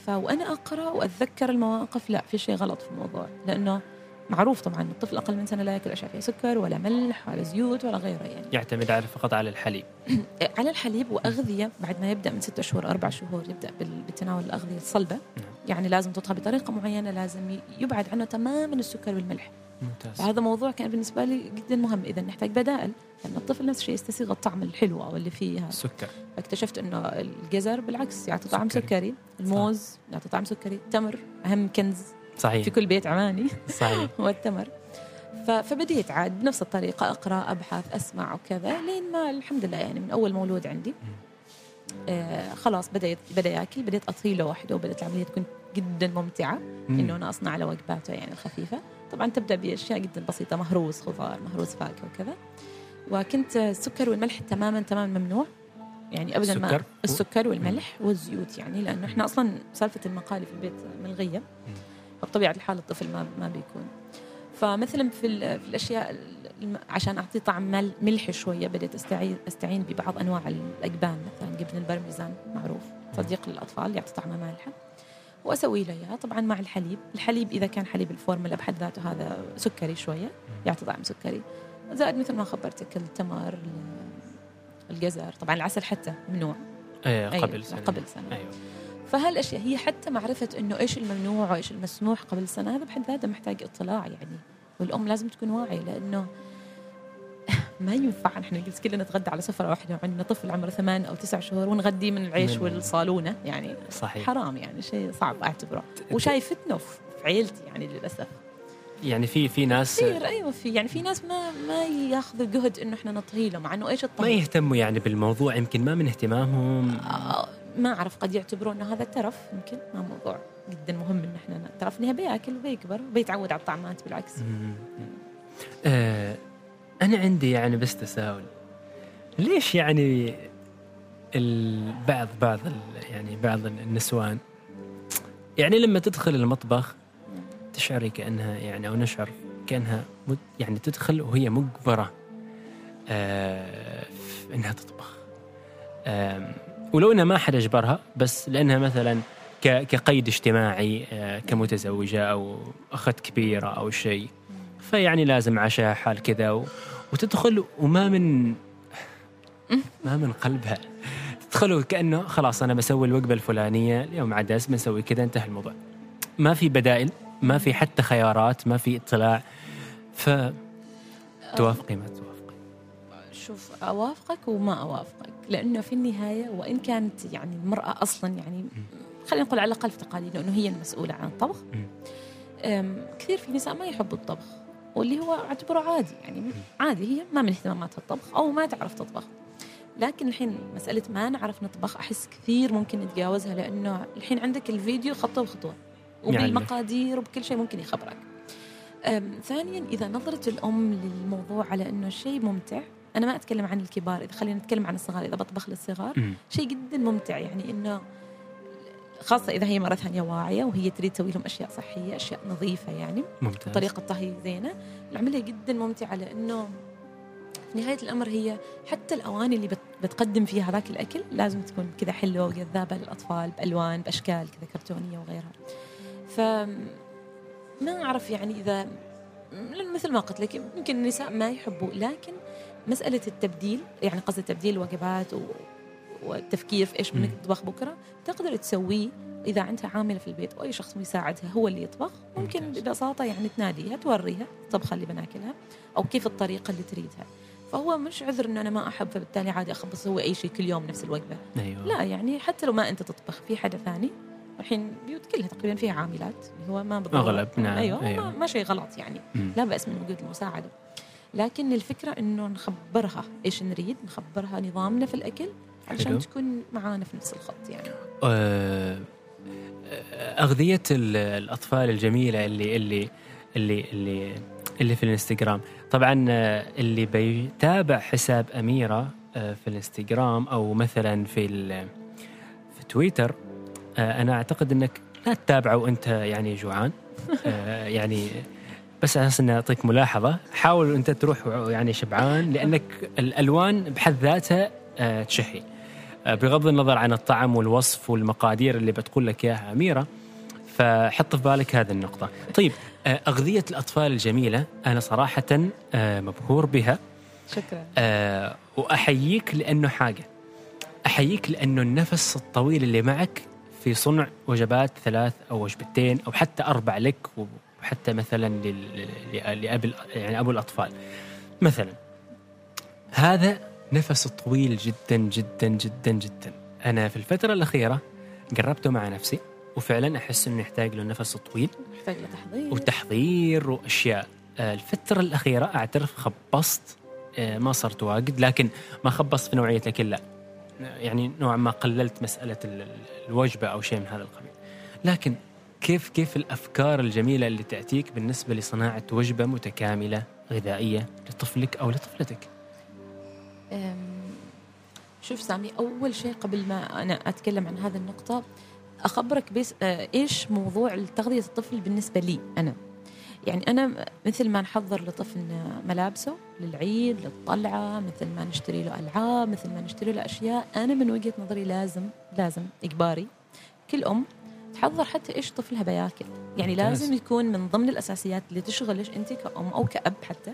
فوأنا أقرأ وأتذكر المواقف لا في شيء غلط في الموضوع لأنه معروف طبعا الطفل أقل من سنة لا يأكل أشياء فيها سكر ولا ملح ولا زيوت ولا غيره يعني. يعتمد على فقط على الحليب. على الحليب وأغذية بعد ما يبدأ من ستة شهور أربع شهور يبدأ بتناول الأغذية الصلبة. نعم. يعني لازم تطهى بطريقة معينة لازم يبعد عنه تماما السكر والملح. ممتاز. فهذا موضوع كان بالنسبة لي جدا مهم. إذا نحتاج بدائل لأن الطفل نفس الشيء يستسيغ الطعم الحلو أو اللي فيه هذا. السكر فاكتشفت إنه الجزر بالعكس يعطي طعم سكري. سكري. الموز يعطي طعم سكري. التمر أهم كنز صحيح. في كل بيت عماني. صحيح. هو التمر. فبديت عاد بنفس الطريقة أقرأ أبحث أسمع وكذا لين ما الحمد لله يعني من أول مولود عندي. آه خلاص بدأت بدأ يأكل بديت أطهي له وحده وبدأت العملية تكون جدا ممتعة. مم. إنه أنا أصنع له وجباته يعني الخفيفة. طبعا تبدأ بأشياء جدا بسيطة مهروس خضار مهروس فاكهة وكذا. وكنت السكر والملح تماما تماما ممنوع. يعني ابدا ما السكر؟ والملح والزيوت يعني لأنه إحنا أصلا سالفة المقالي في البيت ملغيه فبطبيعه الحال الطفل ما ما بيكون. فمثلا في, في الأشياء عشان اعطيه طعم مل ملح شوية بديت استعين أستعين ببعض أنواع الاجبان مثلا جبن البرميزان معروف. صديق للأطفال يعطي طعمه مالحة. وأسوي له اياها طبعا مع الحليب، الحليب إذا كان حليب الفورمولا بحد ذاته هذا سكري شوية يعطي طعم سكري. زائد مثل ما خبرتك التمر ال- الجزر طبعا العسل حتى ممنوع إيه، أي- قبل سنة. قبل سنة. أيوه. فهالأشياء هي حتى معرفة إنه إيش الممنوع وإيش المسموح قبل سنة هذا بحد ذاته محتاج اطلاع يعني. والأم لازم تكون واعية لأنه ما ينفع نحن نجلس كلنا نتغدى على سفرة واحدة وعندنا طفل عمره ثمان أو تسع شهور ونغديه من العيش والصالونة. يعني صحيح. حرام يعني شيء صعب أعتبره. وشايفتنا في عيلتي يعني للأسف. يعني في في ناس كثير أيوه في يعني في ناس ما ما ياخذوا جهد إنه إحنا نطهي له مع إنه إيش ما الطهي؟ يهتموا يعني بالموضوع يمكن ما من اهتمامهم. آه، ما أعرف قد يعتبرون إنه هذا ترف يمكن ما موضوع جدا مهم ان إحنا ترف بيأكل وبيكبر وبيتعود على الطعمات بالعكس. آه أنا عندي يعني بس تساؤل. ليش يعني البعض بعض يعني بعض النسوان يعني لما تدخل المطبخ تشعري كأنها يعني أو نشعر كأنها يعني تدخل وهي مجبرة آه إنها تطبخ. آم، ولو إنها ما حد أجبرها بس لأنها مثلا كقيد اجتماعي آه، كمتزوجة أو أخت كبيرة أو شيء. فيعني لازم عشاء حال كذا و... وتدخل وما من ما من قلبها. تدخل وكأنه خلاص أنا بسوي الوجبة الفلانية اليوم عدس بنسوي كذا انتهى الموضوع. ما في بدائل ما في حتى خيارات ما في اطلاع. ف توافقي ما توافقي. شوف أوافقك وما أوافقك. لأنه في النهاية وإن كانت يعني المرأة أصلا يعني خلينا نقول على الأقل في تقاليدنا إنه هي المسؤولة عن الطبخ. كثير في نساء ما يحبوا الطبخ. واللي هو اعتبره عادي. يعني عادي هي ما من اهتماماتها الطبخ أو ما تعرف تطبخ. لكن الحين مسألة ما نعرف نطبخ أحس كثير ممكن نتجاوزها لأنه الحين عندك الفيديو خطوة بخطوة وبالمقادير وبكل شيء ممكن يخبرك. ثانيا إذا نظرة الأم للموضوع على أنه شيء ممتع أنا ما أتكلم عن الكبار إذا خلينا نتكلم عن الصغار إذا بطبخ للصغار. شيء جدا ممتع. يعني إنه خاصة إذا هي مرة ثانية واعية وهي تريد تسوي لهم أشياء صحية أشياء نظيفة يعني. ممتاز. طريقة طهي زينة. العملية جدا ممتعة لأنه في نهاية الأمر هي حتى الأواني اللي بت- بتقدم فيها هذاك الأكل لازم تكون كذا حلوة وجذابة للأطفال بألوان بأشكال كذا كرتونية وغيرها. ف ما أعرف يعني إذا مثل ما قلت لك يمكن النساء ما يحبوا لكن مسألة التبديل يعني قصدي تبديل الوجبات. والتفكير في إيش. بدك تطبخ بكرة تقدر تسويه إذا عندها عامله في البيت. أو اي شخص يساعدها هو اللي يطبخ. ممكن. ببساطة يعني تناديها توريها الطبخة اللي بناكلها أو كيف الطريقة اللي تريدها. فهو مش عذر إنه أنا ما أحب فبالتالي عادي أخبص أسوي أي شيء كل يوم نفس الوجبة. أيوه. لا يعني حتى لو ما أنت تطبخ في حدا ثاني الحين بيوت كلها تقريبا فيها عاملات اللي هو ما أغلب، نعم، أيوه, أيوة. ما, ما شيء غلط يعني. مم. لا بأس من وجود المساعدة. لكن الفكرة إنه نخبرها إيش نريد نخبرها نظامنا في الأكل. علشان حلو. تكون معانا في نفس الخط يعني. آه، أغذية ال- الأطفال الجميلة اللي اللي اللي اللي اللي في الإنستغرام. طبعا آه، اللي بيتابع حساب أميرة آه، في الإنستغرام أو مثلا في في تويتر أنا أعتقد أنك لا تتابعه وأنت يعني جوعان. يعني بس أساس اني اعطيك ملاحظة حاول أنت تروح يعني شبعان لأنك الألوان بحد ذاتها آه، بغض النظر عن الطعم والوصف والمقادير اللي بتقول لك إياها أميرة فحط في بالك هذه النقطة. طيب آه، أغذية الأطفال الجميلة أنا صراحة آه، مبهور بها. شكرا. آه، وأحييك لأنه حاجة. أحييك لأنه النفس الطويل اللي معك في صنع وجبات ثلاث أو وجبتين أو حتى أربع لك وحتى مثلا لل- ل- لاب يعني أبو الأطفال. مثلا هذا نفس طويل جدا جدا جدا جدا. أنا في الفترة الأخيرة جربته مع نفسي وفعلا أحس إنه يحتاج له نفس طويل محتاج له تحضير. وتحضير وأشياء. آه، الفترة الأخيرة أعترف خبصت. آه، ما صرت واجد لكن ما خبصت في نوعية الاكل لا. يعني نوعا ما قللت مسألة ال- ال- الوجبة أو شيء من هذا القبيل. لكن كيف كيف الأفكار الجميلة اللي تأتيك بالنسبة لصناعة وجبة متكاملة غذائية لطفلك أو لطفلتك؟ شوف سامي أول شيء قبل ما أنا أتكلم عن هذه النقطة أخبرك بس آه، إيش موضوع تغذية الطفل بالنسبة لي أنا يعني أنا مثل ما نحضر لطفلنا ملابسه للعيد للطلعة مثل ما نشتري له ألعاب مثل ما نشتري له أشياء أنا من وجهة نظري لازم لازم إجباري كل أم تحضر حتى إيش طفلها بياكل يعني. لازم يكون من ضمن الأساسيات اللي تشغلش أنت كأم أو كأب حتى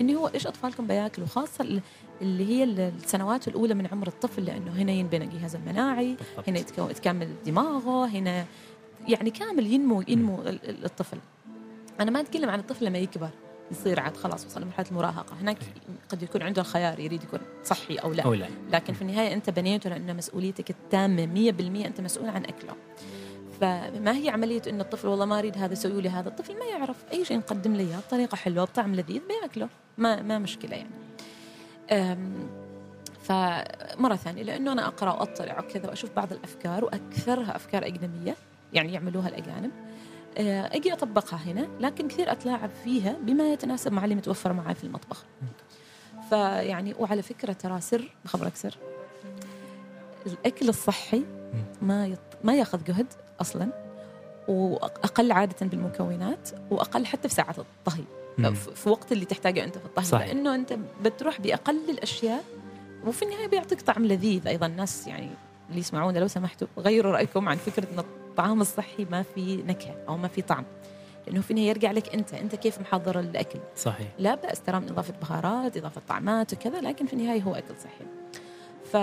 إنه هو إيش أطفالكم بياكلوا؟ خاصة ال- اللي هي السنوات الأولى من عمر الطفل لأنه هنا ينبنى الجهاز المناعي. هنا يتكامل دماغه هنا يعني كامل ينمو ينمو ال- ال- الطفل. أنا ما أتكلم عن الطفل لما يكبر يصير عاد خلاص وصل لمرحلة المراهقة. هناك قد يكون عنده الخيار يريد يكون صحي أو لا. أو لا. لكن في النهاية أنت بنيته لأنه مسؤوليتك التامة 100% أنت مسؤول عن أكله. فما هي عملية انه الطفل والله ما أريد هذا سووا لي هذا؟ الطفل ما يعرف أي شيء نقدم له إياه بطريقه حلوة بطعم لذيذ بياكله. ما ما مشكلة يعني. أم، فمرة ثانية لأنه أنا أقرأ وأطلع وكذا وأشوف بعض الأفكار وأكثرها أفكار أجنبية يعني يعملوها الأجانب. أه، أجي أطبقها هنا لكن كثير أتلاعب فيها بما يتناسب مع اللي متوفر معي في المطبخ. فيعني وعلى فكرة ترى سر بخبرك سر. الأكل الصحي ما يط... ما ياخذ جهد. أصلا وأقل عادة بالمكونات وأقل حتى في ساعات الطهي. في وقت اللي تحتاجه أنت في الطهي صحيح. لأنه أنت بتروح بأقل الأشياء وفي النهاية بيعطيك طعم لذيذ. أيضا الناس يعني اللي يسمعونا لو سمحتوا غيروا رأيكم عن فكرة إن الطعام الصحي ما في نكهة أو ما في طعم. لأنه في النهاية يرجع لك أنت أنت كيف محضر الأكل. صحيح. لا بأس ترى من إضافة بهارات إضافة طعمات وكذا لكن في النهاية هو أكل صحي. ف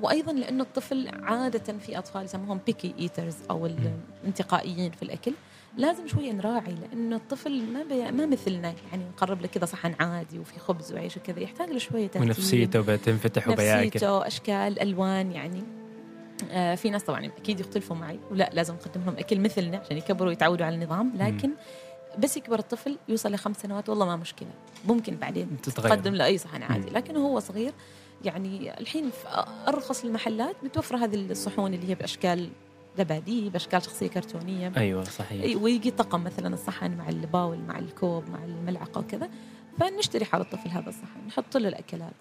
وأيضا لأنه الطفل عادة في أطفال يسموهم picky eaters أو الانتقائيين في الأكل لازم شوية نراعي لأنه الطفل ما بي... ما مثلنا يعني نقرب له كذا صحن عادي وفي خبز وعيش وكذا يحتاج له شوية ترتيب ونفسيته بتنفتح وبياكل. نفسيته أشكال ألوان يعني. آه في ناس طبعا أكيد يختلفوا معي ولا لازم نقدم لهم أكل مثلنا عشان يكبروا ويتعودوا على النظام لكن بس يكبر الطفل يوصل لخمس سنوات والله ما مشكلة. ممكن بعدين تتغير. تقدم له أي صحن عادي. لكن هو صغير يعني الحين في أرخص المحلات متوفره هذه الصحون اللي هي بأشكال زبادي بأشكال شخصية كرتونية. أيوه صحيح. ويجي طقم مثلا الصحن مع ال bowl مع الكوب مع الملعقة وكذا. فنشتري حال الطفل هذا الصحن نحط له الأكلات.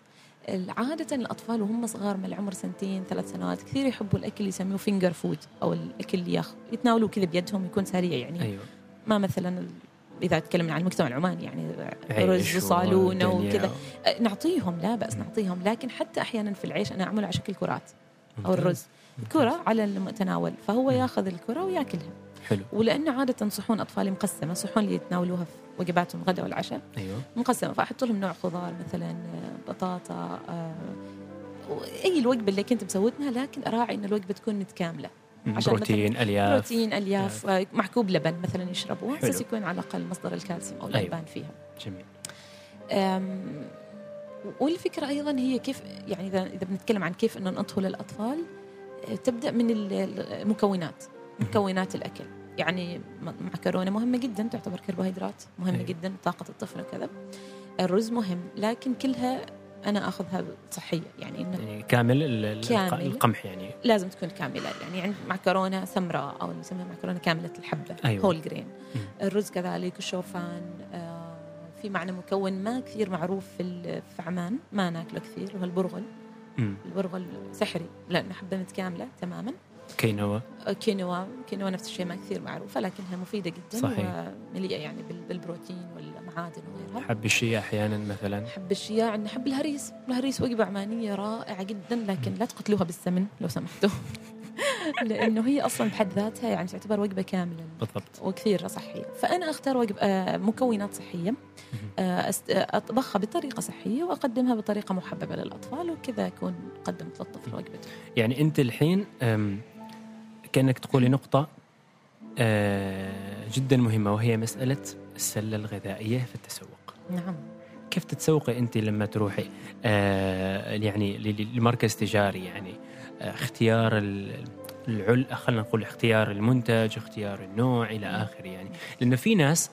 عادة الأطفال وهم صغار من العمر سنتين ثلاث سنوات كثير يحبوا الأكل اللي يسموه finger food أو الأكل اللي يتناولوه كذا بيدهم يكون سريع يعني. أيوه. ما مثلا إذا تكلمنا عن المجتمع العماني يعني رز والدنيا. وكذا. أه، نعطيهم لا بأس نعطيهم لكن حتى أحيانا في العيش أنا أعمله على شكل كرات أو ممتاز. الرز. كرة على المتناول فهو ياخذ الكرة وياكلها. حلو. ولأنه عادة صحون أطفالي مقسمة صحون اللي يتناولوها في وجباتهم الغداء والعشاء أيوه. مقسمة. فأحط لهم نوع خضار مثلا آه، بطاطا آه، أي الوجبة اللي كنت مسوتها لكن أراعي أن الوجبة تكون متكاملة. عشان بروتين ألياف. بروتين ألياف آه، معكوب لبن مثلا يشربوه حلو. بس يكون على الأقل مصدر الكالسيوم أو أيوة. الألبان فيها. جميل. أم، والفكرة أيضا هي كيف يعني إذا إذا بنتكلم عن كيف أن نطهو للأطفال أه، تبدأ من ال- المكونات مكونات الأكل. يعني م- معكرونة مهمة جدا تعتبر كربوهيدرات مهمة أيوة. جدا طاقة الطفل وكذا. الرز مهم لكن كلها أنا أخذها صحية يعني إنه يعني كامل كامل. القمح يعني لازم تكون كاملة يعني عند معكرونة سمراء أو اللي يسميها معكرونة كاملة الحبة أيوة. هول جرين. الرز كذلك الشوفان آه، في معنى مكون ما كثير معروف في في عمان ما ناكله كثير وهو البرغل. البرغل سحري لأنه حبة متكاملة تماما كينوا. كينوا كينوا نفس الشيء ما كثير معروفة لكنها مفيدة جدا صحيح. ومليئة يعني بال- بالبروتين والمعادن وغيرها. حب الشيا أحيانا مثلا. حب الشياع عندنا حب الهريس. الهريس وجبة عمانية رائعة جدا لكن لا تقتلوها بالسمن لو سمحتوا. لأنه هي أصلا بحد ذاتها يعني تعتبر وجبة كاملة. بالضبط. وكثير صحية. فأنا أختار وجب آه، مكونات صحية. آه، آه، أطبخها بطريقة صحية وأقدمها بطريقة محببة للأطفال وكذا أكون قدمت للطفل وجبته. يعني أنت الحين كأنك تقولي نقطة آه، جدا مهمة وهي مسألة السلة الغذائية في التسوق. نعم. كيف تتسوقي أنت لما تروحي آه يعني لمركز تجاري؟ يعني آه اختيار ال- العل خلينا نقول اختيار المنتج اختيار النوع إلى آخره يعني. لأنه في ناس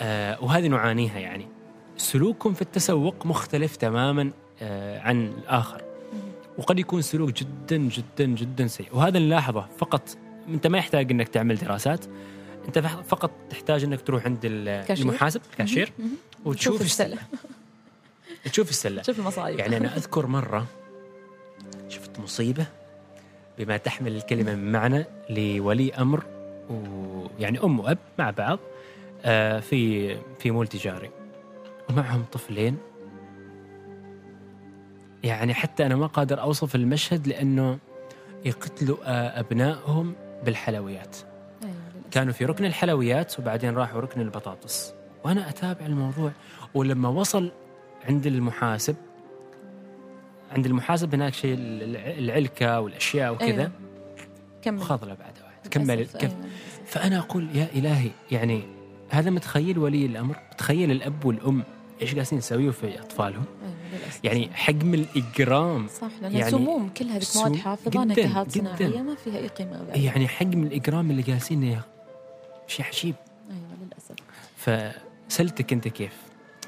آه وهذه نعانيها يعني. سلوكهم في التسوق مختلف تماما آه عن الآخر. وقد يكون سلوك جدا جدا جدا سيء. وهذا نلاحظه فقط. أنت ما يحتاج إنك تعمل دراسات. أنت فقط تحتاج إنك تروح عند. المحاسب الكاشير. وتشوف شوف السلة. تشوف السلة. شوف المصايب. يعني أنا أذكر مرة مصيبة بما تحمل الكلمة من معنى لولي أمر ويعني أم وأب مع بعض آه، في في مول تجاري. ومعهم طفلين يعني حتى أنا ما قادر أوصف المشهد لأنه يقتلوا أبنائهم بالحلويات أيوة. كانوا في ركن الحلويات وبعدين راحوا ركن البطاطس وأنا أتابع الموضوع ولما وصل عند المحاسب عند المحاسب هناك شيء الع- العلكة والأشياء وكذا أيوة. كمل خذ له بعد واحد كمل. كم أيوة. فأنا أقول يا إلهي يعني هذا متخيل ولي الأمر متخيل الأب والأم إيش قاعدين يسويوا في أطفالهم للأسف. يعني حجم الإجرام صح لأن يعني سموم كل هذه مواد سم- حافظة جداً، نكهات جداً. صناعية ما فيها أي قيمة غذائية يعني حجم الإجرام اللي جالسين شيء عجيب أيوة للأسف فسلتك أنت كيف؟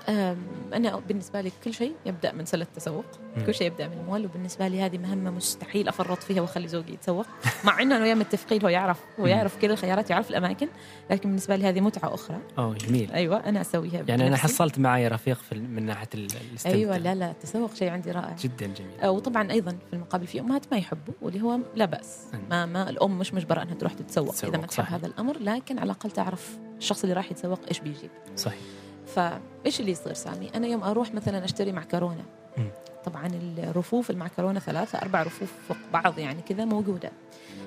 أم، أنا بالنسبة لي كل شيء يبدأ من سلة التسوق. كل شيء يبدأ من المول وبالنسبة لي هذه مهمة مستحيل أفرط فيها وأخلي زوجي يتسوق مع إنه أنا وياه متفقين هو يعرف هو. يعرف كل الخيارات يعرف الأماكن لكن بالنسبة لي هذه متعة أخرى أوه جميل أيوة أنا أسويها يعني أنا. حصلت معي رفيق في من ناحية ال- الاستمتاع أيوة لا لا التسوق شيء عندي رائع جدا جميل آه، وطبعا أيضا في المقابل في أمهات ما يحبوا واللي هو لا بأس. ما ما الأم مش مجبرة أنها تروح تتسوق, تتسوق، اذا ما تحب. هذا الأمر لكن على الأقل تعرف الشخص اللي راح يتسوق إيش بيجيب صحيح فإيش اللي يصير سامي؟ أنا يوم أروح مثلا أشتري معكرونة. طبعا الرفوف المعكرونة ثلاثة أربع رفوف فوق بعض يعني كذا موجودة.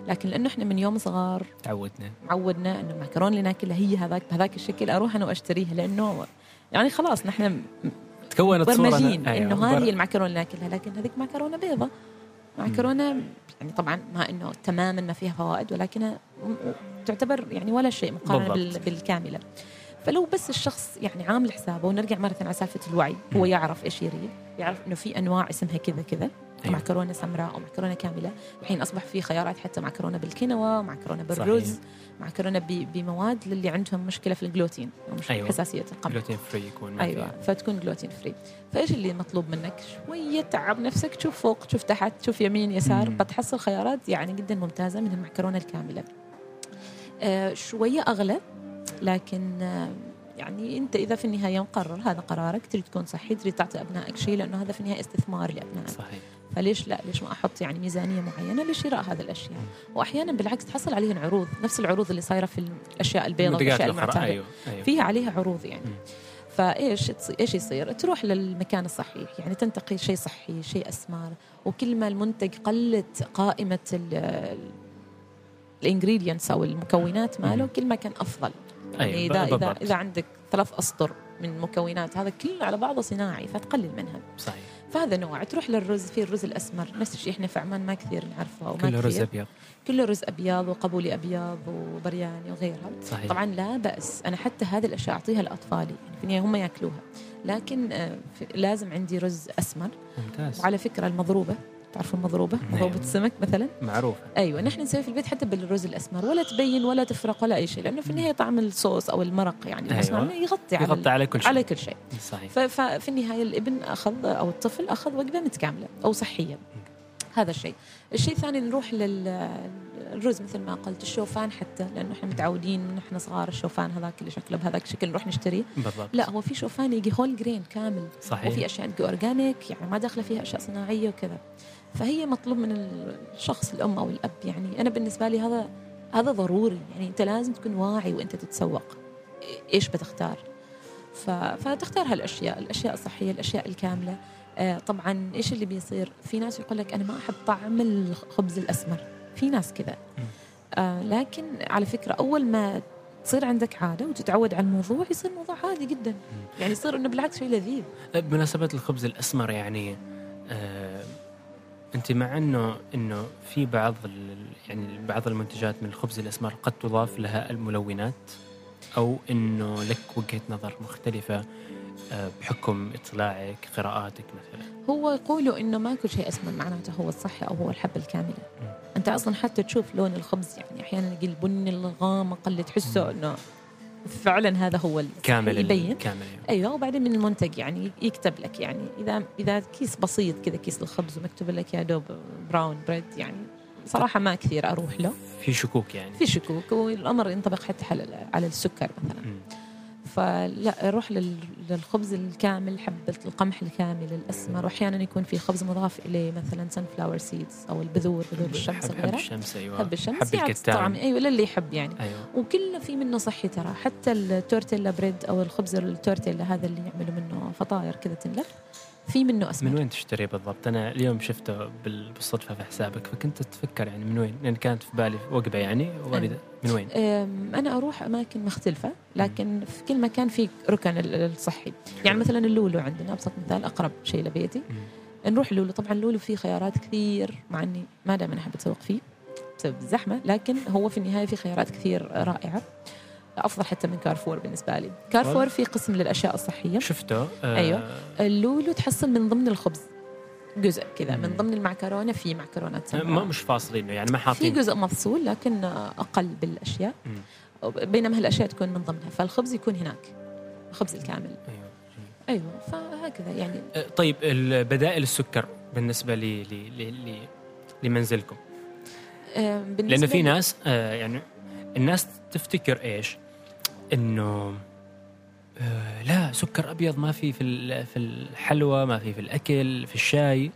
لكن لأنه إحنا من يوم صغار تعودنا. معودنا إنه المعكرونة اللي ناكلها هي هذاك بهذاك الشكل أروح أنا وأشتريها لأنه يعني خلاص نحن تكونت صورة أيوة، إنه هذه المعكرونة اللي ناكلها لكن هذيك معكرونة بيضة. معكرونة يعني طبعا ما إنه تماما ما فيها فوائد ولكنها تعتبر يعني ولا شيء مقارنة. بالكاملة. فلو بس الشخص يعني عامل حسابه ونرجع مرة على سالفة الوعي هو. يعرف إيش يريد يعرف إنه في أنواع اسمها كذا كذا أيوة. معكرونه سمراء أو معكرونه كاملة الحين أصبح في خيارات حتى معكرونه بالكينوا معكرونه بالرز صحيح. معكرونه بمواد للي عندهم مشكلة في الجلوتين أو مش أيوة. حساسية القمح gluten free يكون أيوه فيها. فتكون gluten free فإيش اللي مطلوب منك شوية تعب نفسك تشوف فوق تشوف تحت تشوف يمين يسار مم. بتحصل خيارات يعني جدا ممتازة من المعكرونه الكاملة آه شوية أغلى لكن آه يعني انت اذا في النهاية مقرر هذا قرارك تريد تكون صحي تريد تعطي أبنائك شيء لأنه هذا في النهاية استثمار لأبنائك. صحيح. فليش لا؟ ليش ما أحط يعني ميزانية معينة لشراء هذه الأشياء؟ واحيانا بالعكس تحصل عليهم عروض نفس العروض اللي صايرة في الأشياء البيضاء والأشياء المعتادة. أيوه أيوه. فيها عليها عروض يعني. مم. فإيش إيش يصير؟ تروح للمكان الصحيح، يعني تنتقي شيء صحي، شيء أسمر، وكل ما المنتج قلت قائمة الإنجريدينتس أو المكونات ماله. كل ما كان أفضل. يعني أيوة، إذا إذا بالضبط. إذا عندك ثلاث أسطر من مكونات هذا كله على بعضه صناعي فتقلل منها. صحيح فهذا نوع تروح للرز في الرز الأسمر نفس الشيء إحنا في عمان ما كثير نعرفه وما كله رز. أبيض كله رز أبيض وقبولي أبيض وبرياني وغيرها. صحيح طبعا لا بأس أنا حتى هذه الأشياء أعطيها لأطفالي يعني هم يأكلوها لكن آه، لازم عندي رز أسمر ممتاز وعلى فكرة المضروبة تعرفوا المضروبة؟ نعم. مضروبة السمك مثلا؟ معروفة أيوة نحن نسوي في البيت حتى بالرز الأسمر ولا تبين ولا تفرق ولا أي شيء لأنه في النهاية طعم الصوص أو المرق يعني أيوة. يغطي على يغطي على كل شيء. على كل شيء. صحيح. ففي النهاية الإبن أخذ أو الطفل أخذ وجبة متكاملة أو صحية. هذا الشيء. الشيء الثاني نروح للرز مثل ما قلت الشوفان حتى لأنه إحنا متعودين من إحنا صغار الشوفان هذاك اللي شكله بهذاك الشكل نروح نشتريه. بالضبط. لا هو في شوفان يجي whole grain كامل. صحيح. وفي أشياء تجي organic يعني ما داخلة فيها أشياء صناعية وكذا. فهي مطلوب من الشخص الأم أو الأب يعني. أنا بالنسبة لي هذا هذا ضروري يعني. أنت لازم تكون واعي وأنت تتسوق. إيش بتختار. فتختار هالأشياء. الأشياء الصحية الأشياء الكاملة. آه طبعا إيش اللي بيصير؟ في ناس يقول لك أنا ما أحب طعم الخبز الأسمر. في ناس كذا. آه لكن على فكرة أول ما تصير عندك عادة وتتعود على الموضوع يصير الموضوع عادي جدا. يعني يصير إنه بالعكس شيء لذيذ. بمناسبة الخبز الأسمر يعني أنت مع أنه أنه في بعض يعني بعض المنتجات من الخبز الأسمر قد تضاف لها الملونات؟ أو أنه لك وجهة نظر مختلفة آه بحكم إطلاعك قراءاتك مثلا؟ هو يقولوا إنه ماكو شيء اسمه معناته هو الصحي أو هو الحبه الكامله أنت أصلا حتى تشوف لون الخبز يعني أحيانا البني الغامق اللي تحسه إنه فعلا هذا هو كامل يبين. كامل. أيوه وبعدين من المنتج يعني يكتب لك يعني. إذا إذا كيس بسيط كذا كيس الخبز ومكتوب لك يا دوب brown bread يعني. صراحة ما كثير أروح له. في شكوك يعني. في شكوك والأمر ينطبق حتى على السكر مثلا. مم. فلا أروح لل- للخبز الكامل حبة القمح الكامل الأسمر واحيانا يكون في خبز مضاف إليه مثلا sunflower seeds أو البذور بذور الشمس حب, حب الشمس أيوه. حب الشمس حب الكتان أيوه للي يحب يعني. أيوه. وكله في منه صحي ترى حتى التورتيلا bread أو الخبز التورتيلا هذا اللي يعملوا منه فطاير كذا تنلف. في منه اسمر من وين تشتري بالضبط؟ أنا اليوم شفته بال- بالصدفة في حسابك فكنت أتفكر يعني من وين؟ لأن كانت في بالي وجبه يعني واردة من وين؟ أنا أروح أماكن مختلفة لكن في كل مكان في ركن ال- الصحي يعني مثلا اللولو عندنا ابسط مثال أقرب شيء لبيتي. نروح اللولو طبعا اللولو فيه خيارات كثير مع إني ما دائما أحب أتسوق فيه بسبب الزحمة لكن هو في النهاية في خيارات كثير رائعة أفضل حتى من كارفور بالنسبة لي كارفور في قسم للأشياء الصحية شفته آه أيوه. اللولو تحصل من ضمن الخبز جزء كذا. من ضمن المعكرونة في معكرونات سمراء. ما مش فاصلينه يعني ما في حاطين جزء مفصول لكن أقل بالأشياء مم. بينما هالأشياء تكون من ضمنها فالخبز يكون هناك الخبز الكامل أيوه. أيوه فهكذا يعني آه، طيب البدائل السكر بالنسبة لي لي لي لي لمنزلكم بالنسبة لأنه في ناس آه يعني الناس تفتكر إيش؟ إنه آه لا سكر أبيض ما في في في الحلوى ما في في الأكل في الشاي.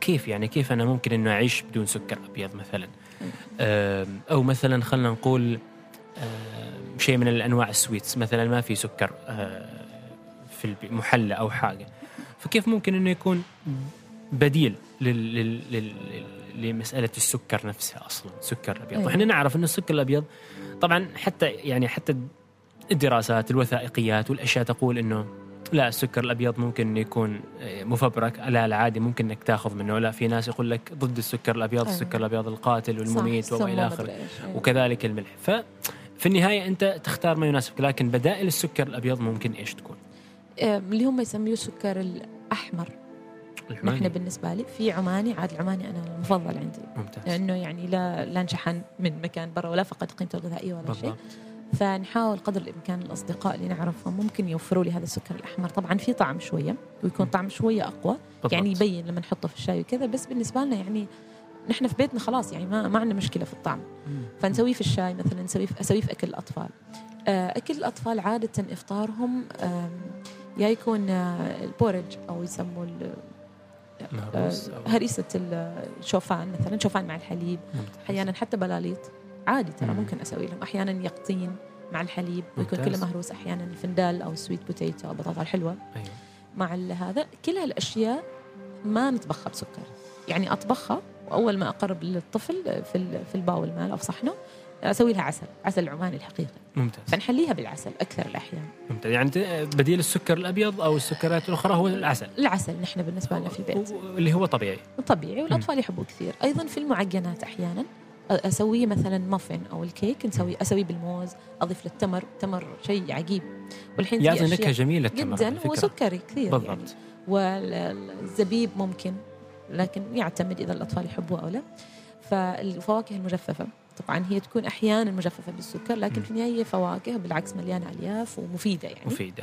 كيف يعني كيف أنا ممكن إنه أعيش بدون سكر أبيض مثلا؟ آه أو مثلا خلينا نقول آه شيء من الأنواع السويتس مثلا ما في سكر في الب- محلى أو حاجة. فكيف ممكن إنه يكون بديل لل لل لل لمسألة السكر نفسها أصلا سكر أبيض؟ أيوة. وإحنا نعرف إنه السكر الأبيض طبعا حتى يعني حتى الدراسات الوثائقيات والأشياء تقول إنه لا السكر الأبيض ممكن يكون آه، مفبرك لا العادي ممكن إنك تاخذ منه لا في ناس يقول لك ضد السكر الأبيض أيوة. السكر الأبيض القاتل والمميت وإلى آخره أيوة. وكذلك الملح ففي النهاية أنت تختار ما يناسبك لكن بدائل السكر الأبيض ممكن إيش تكون؟ اللي هم يسموه السكر الأحمر. نحن بالنسبة لي في عماني عاد العماني أنا المفضل عندي ممتاز لأنه يعني لا لا انشحن من مكان برا ولا فقد قيمته الغذائية ولا شيء بالضبط فنحاول قدر الإمكان الأصدقاء اللي نعرفهم ممكن يوفروا لي هذا السكر الأحمر طبعا في طعم شوية ويكون طعم شوية أقوى بالضبط. يعني يبين لما نحطه في الشاي وكذا بس بالنسبة لنا يعني نحن في بيتنا خلاص يعني ما ما عندنا مشكلة في الطعم. فنسويه في الشاي مثلا نسويه في أسويه في أكل الأطفال آه، أكل الأطفال عادة إفطارهم يا يكون آه، البورج أو يسموه آه، هريسة الشوفان مثلا شوفان مع الحليب. أحيانا حتى بلاليط عادي ترى مم. ممكن أسوي لهم. أحيانا يقطين مع الحليب ويكون. كله مهروس. أحيانا الفندال أو ال sweet potato أو بطاطا الحلوه أيوة. مع هذا كل هالأشياء ما نطبخها بسكر. يعني أطبخها وأول ما أقرب للطفل في في ال bowl مال أو في صحنه أسوي لها عسل عسل عماني الحقيقي. ممتاز. فنحليها بالعسل أكثر الأحيان. ممتاز. يعني بديل السكر الأبيض أو السكريات الأخرى هو العسل. العسل نحن بالنسبة لنا في البيت. اللي هو طبيعي. طبيعي والأطفال يحبوه كثير. أيضا في المعجنات أحيانا أسويه مثلا مافن أو الكيك نسوي اسويه بالموز أضيف له التمر شيء عجيب. والحين يعطي أشياء نكهه جميلة التمر على جدا. وسكري كثير يعني. بالضبط. والزبيب ممكن لكن يعتمد إذا الأطفال يحبوه أو لا. فالفواكه المجففة طبعا هي تكون أحيانا مجففة بالسكر لكن. في النهاية فواكه بالعكس مليانة ألياف ومفيدة يعني. مفيدة.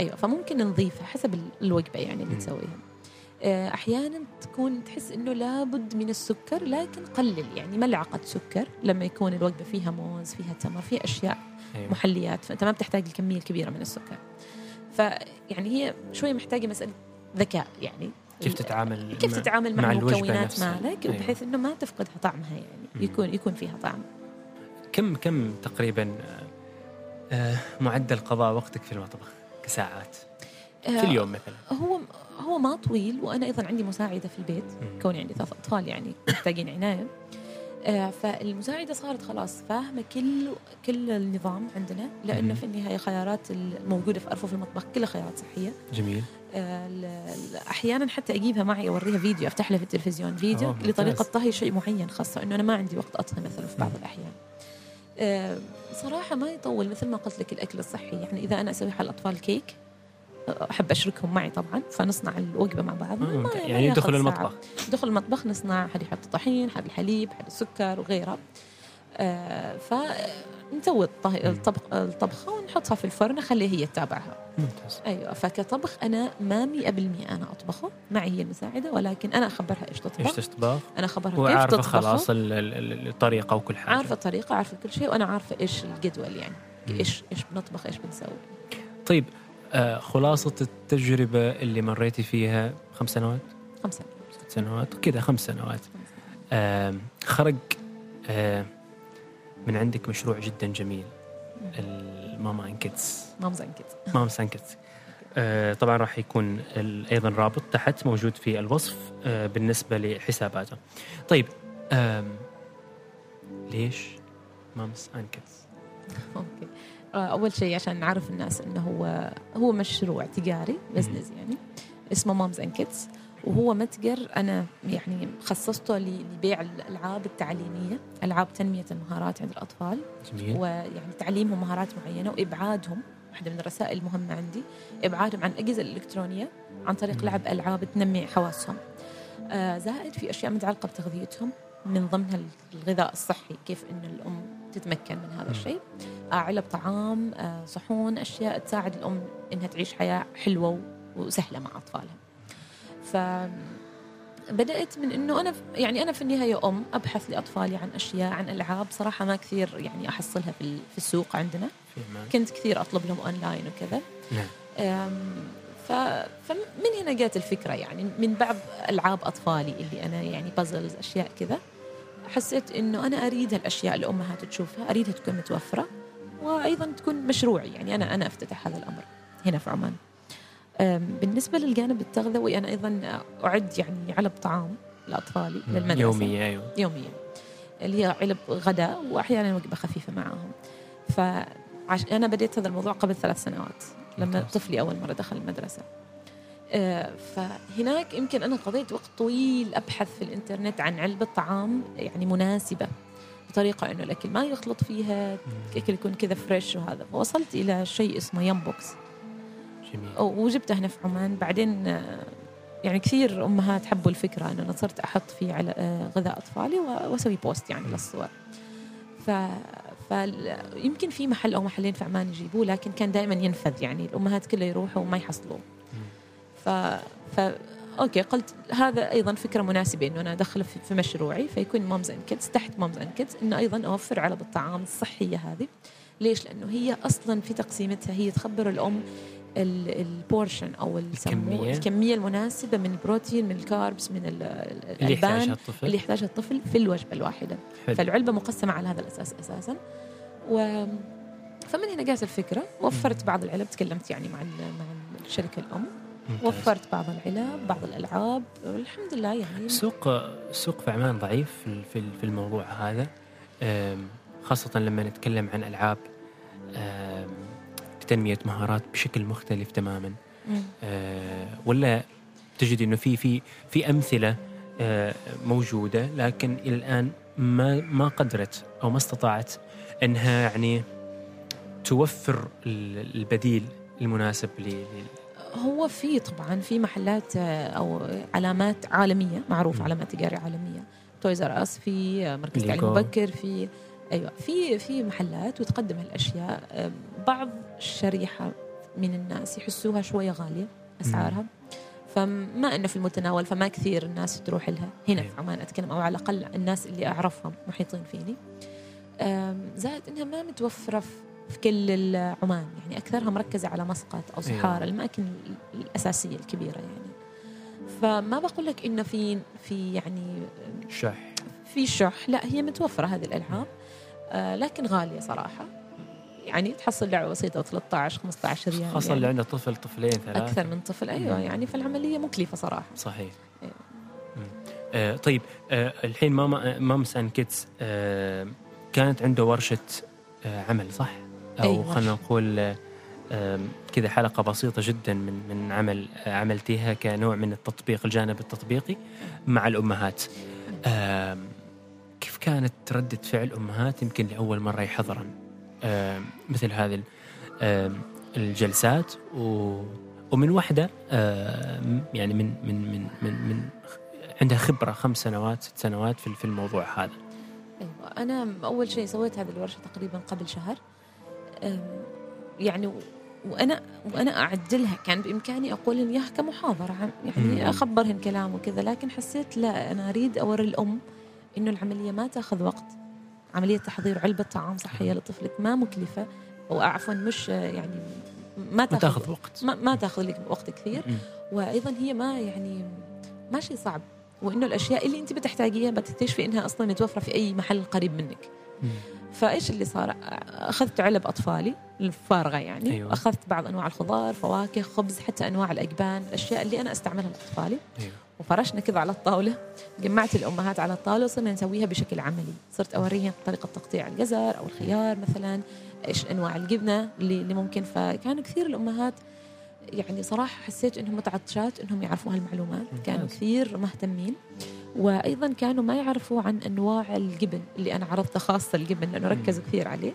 أيوه فممكن نضيفها حسب ال- الوجبة يعني اللي مم. آه، أحيانا تكون تحس إنه لابد من السكر لكن قلل يعني ملعقة سكر لما يكون الوجبة فيها موز فيها تمر فيها أشياء أيوة. محليات فانت ما بتحتاج الكمية الكبيرة من السكر فيعني هي شوية محتاجة مسألة ذكاء يعني كيف تتعامل كيف مع- تتعامل مع, مع المكونات. مالك أيوة. بحيث إنه ما تفقدها طعمها يعني. يكون يكون فيها طعم كم كم تقريبا آه، معدل قضاء وقتك في المطبخ كساعات في اليوم مثلا هو هو ما طويل وأنا أيضا عندي مساعدة في البيت. كوني عندي ثلاث أطفال يعني محتاجين عناية آه، فالمساعدة صارت خلاص فاهمة كل كل النظام عندنا. لأنه في النهاية خيارات الموجوده في ارفف المطبخ كلها خيارات صحية جميل آه، أحيانا حتى أجيبها معي أوريها فيديو أفتح لها في التلفزيون فيديو. لطريقة طهي شيء معين خاصة إنه أنا ما عندي وقت اطهي مثلا في بعض الأحيان آه، صراحة ما يطول مثل ما قلت لك الأكل الصحي يعني إذا أنا أسوي حل الاطفال كيك آه، أحب أشركهم معي طبعا فنصنع الوجبة مع بعض. آه، يعني يدخل ساعة. المطبخ. ندخل المطبخ نصنع حد يحط الطحين حد الحليب حد السكر وغيرها آه فنسوي الطبخ الطبخة ونحطها في الفرن نخليها هي تتابعها. ممتاز. أيوه فكطبخ أنا ما 100% أنا أطبخه. معي هي المساعدة ولكن أنا أخبرها إيش إيش تطبخ؟ تطبخ أنا أخبرها كيف وعارفة تطبخه. خلاص ال- ال- ال- الطريقة وكل حاجة. عارفة الطريقة عارفة كل شيء وأنا عارفة إيش الجدول يعني. إيش إيش بنطبخ إيش بنسوي. طيب خلاصة التجربة اللي مريتي فيها خمس سنوات؟ خمسة ست سنوات. كذا خمس سنوات. آه خرج آه من عندك مشروع جدا جميل ال Moms and Kids Moms and Kids Moms and Kids آه طبعا راح يكون أيضا رابط تحت موجود في الوصف آه بالنسبة لحساباته. طيب ليش Moms and Kids؟ okay. آه، أول شيء عشان نعرف الناس إنه هو هو مشروع تجاري business يعني اسمه Moms and Kids وهو متجر أنا يعني خصصته لبيع الألعاب التعليمية ألعاب تنمية المهارات عند الأطفال. جميل. ويعني تعليمهم مهارات معينة وإبعادهم واحدة من الرسائل المهمه عندي إبعادهم عن الاجهزه الالكترونيه عن طريق لعب ألعاب تنمي حواسهم. آه زائد في أشياء متعلقة بتغذيتهم من ضمنها الغذاء الصحي كيف إن الأم تتمكن من هذا الشيء. علب طعام آه صحون أشياء تساعد الأم إنها تعيش حياة حلوة وسهلة مع أطفالها. ف بدأت من إنه أنا يعني أنا في النهاية أم أبحث لأطفالي عن أشياء عن ألعاب. صراحة ما كثير يعني أحصلها في ال- في السوق عندنا. كنت كثير أطلب لهم أونلاين وكذا. نعم. فمن هنا جات الفكرة يعني من بعض ألعاب أطفالي اللي أنا يعني بازلز أشياء كذا. حسيت إنه أنا أريد هالاشياء الامهات تشوفها أريدها تكون متوفرة وأيضا تكون مشروعي يعني أنا أنا أفتتح هذا الأمر هنا في عمان. بالنسبة للجانب التغذوي أنا أيضا أعد يعني علب طعام لأطفالي للمدرسة. يومية أيوه. يوميا. اللي هي علب غداء واحيانا وجبة خفيفة معاهم. فعشان أنا بديت هذا الموضوع قبل ثلاث سنوات لما. طفلي أول مرة دخل المدرسة. فهناك يمكن أنا قضيت وقت طويل أبحث في الإنترنت عن علبة طعام يعني مناسبة بطريقة إنه الأكل ما يخلط فيها الأكل يكون كذا fresh وهذا. فوصلت إلى شيء اسمه Yumbox جميل. وجبته هنا في عمان. بعدين آه، يعني كثير أمهات حبوا الفكرة إنه أنا صرت أحط فيه على آه، غذاء أطفالي وأسوي post يعني للصور. ف فيمكن في محل أو محلين في عمان يجيبوه لكن كان دائما ينفذ يعني. الأمهات كلها يروحوا وما يحصلوه. ف ف okay قلت هذا أيضا فكرة مناسبة إنه أنا أدخله في مشروعي فيكون Moms and Kids تحت Moms and Kids إنه أيضا أوفر علب الطعام الصحيه هذه ليش؟ لأنه هي أصلا في تقسيمتها هي تخبر الأم ال- ال portion أو الكمية. الكمية المناسبة من البروتين من ال carbs من الألبان الطفل اللي يحتاجها الطفل في الوجبة الواحدة حلو. فالعلبة مقسمة على هذا الأساس أساسا و فمن هنا جات الفكرة وفرت بعض العلب تكلمت يعني مع مع الشركة الأم. وفرت بعض العلب بعض الألعاب. والحمد لله يعني. السوق السوق في عمان ضعيف في في الموضوع هذا. أم، خاصة لما نتكلم عن ألعاب أم، لتنمية مهارات بشكل مختلف تماما. أه، ولا تجد إنه في في في أمثلة أه، موجودة لكن إلى الآن ما ما قدرت أو ما استطاعت إنها يعني توفر ال- البديل المناسب هو في طبعا في محلات آه، أو علامات عالمية معروفه. علامات تجاريه عالمية Toys R Us في آه، مركز تعليم. مبكر في أيوه في في محلات وتقدم هالاشياء آه، بعض الشريحة من الناس يحسوها شوية غالية أسعارها فما إنه في المتناول فما كثير الناس تروح لها هنا أيوة. في عمان أتكلم أو على الأقل الناس اللي أعرفهم محيطين فيني زائد إنها ما متوفرة في في كل ال- عمان يعني أكثرها مركزة على مسقط أو أيوة. صحارى الأماكن الأساسية الكبيرة يعني فما بقول لك إنه في في يعني شح في شح لا هي متوفرة هذه الألعاب آه لكن غالية صراحة يعني تحصل لعبة بسيطة 13 15 ريال خاصة يعني اللي عنده طفل طفلين ثلاثة أكثر من طفل أيوه مم. يعني فالعمليه مكلفة صراحة صحيح أيوة. مم. آه طيب آه الحين ماما Moms and Kids آه كانت عنده ورشة آه عمل صح؟ أو أي خلينا. نقول كذا حلقة بسيطة جدا من من عمل عملتيها كنوع من التطبيق الجانب التطبيقي مع الأمهات. كيف كانت ردة فعل أمهات يمكن لأول مرة يحضرن مثل هذه ال- الجلسات و ومن واحدة يعني من من من من, من عندها خبرة خمس سنوات ست سنوات في الموضوع هذا أيوه أنا أول شيء سويت هذه الورشه تقريبا قبل شهر يعني وأنا وأنا أعدلها كان بإمكاني أقول إن اياها كمحاضرة. يعني أخبرهن كلام وكذا لكن حسيت لا أنا أريد أوري الأم إنه العملية ما تأخذ وقت عملية تحضير علبة طعام صحية لطفلك ما مكلفة أو عفوا مش يعني ما تأخذ تأخذ وقت ما, ما تأخذ لك وقت كثير. وأيضا هي ما يعني ما شيء صعب وإنه الأشياء اللي أنت بتحتاجيها بتكتشفي إنها أصلا متوفره في أي محل قريب منك. فايش اللي صار؟ أخذت علب أطفالي الفارغة يعني. أيوة. أخذت بعض أنواع الخضار فواكه خبز حتى أنواع الأجبان الأشياء اللي أنا أستعملها لاطفالي أيوة. وفرشنا كذا على الطاولة جمعت الأمهات على الطاولة وصرنا نسويها بشكل عملي. صرت اوريهم طريقة تقطيع الجزر أو الخيار مثلا إيش أنواع الجبنة اللي, اللي ممكن. فكانوا كثير الأمهات يعني صراحة حسيت إنهم متعطشات إنهم يعرفوا هالمعلومات كانوا. كثير مهتمين. وأيضا كانوا ما يعرفوا عن أنواع الجبن اللي أنا عرضتها خاصة الجبن لأنه ركزوا كثير عليه.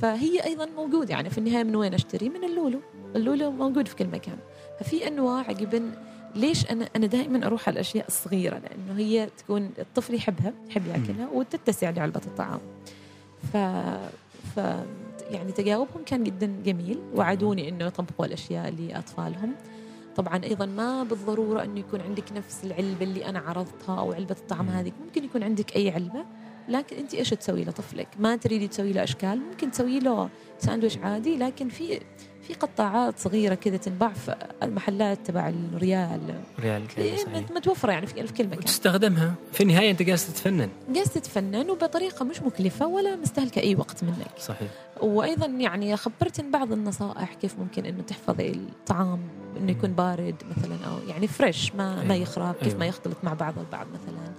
فهي أيضا موجود يعني في النهاية من وين أشتري؟ من اللولو. اللولو موجود في كل مكان. ففي أنواع جبن ليش أنا أنا دائما أروح على الأشياء الصغيرة؟ لأنه هي تكون الطفل يحبها يحب ياكلها وتتسع لعلبه الطعام. ف ف يعني تجاوبهم كان جدا جميل. وعدوني إنه يطبقوا الأشياء لأطفالهم. طبعا أيضا ما بالضرورة إنه يكون عندك نفس العلبة اللي أنا عرضتها أو علبة الطعام هذه. ممكن يكون عندك أي علبة لكن أنت إيش تسوي لطفلك؟ ما تريدي تسوي له أشكال ممكن تسوي له ساندويش عادي لكن في في قطاعات صغيرة كذا تنباع في المحلات تبع الريال. ريال كذا إيه، متوفرة يعني في كل مكان. وتستخدمها. في النهاية أنت جالس تتفنن. جالس تتفنن وبطريقة مش مكلفة ولا مستهلكة أي وقت منك. صحيح. وأيضا يعني خبرتني بعض النصائح كيف ممكن إنه تحفظي الطعام. إنه يكون بارد مثلا أو يعني فريش ما ما أيوة. يخرب كيف أيوة. ما يختلط مع بعض البعض مثلا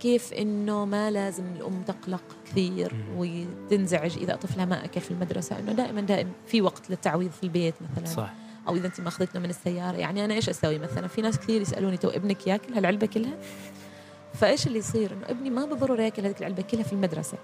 كيف إنه ما لازم الأم تقلق كثير. وتنزعج إذا طفلها ما أكل في المدرسة إنه دائما دائما في وقت للتعويض في البيت مثلا صح أو إذا أنت ما أخذتنا من السيارة يعني أنا إيش أسوي مثلا في ناس كثير يسألوني تو ابنك ياكل هالعلبه كلها فإيش اللي يصير إنه ابني ما بالضرورة ياكل هذيك العلبة كلها في المدرسة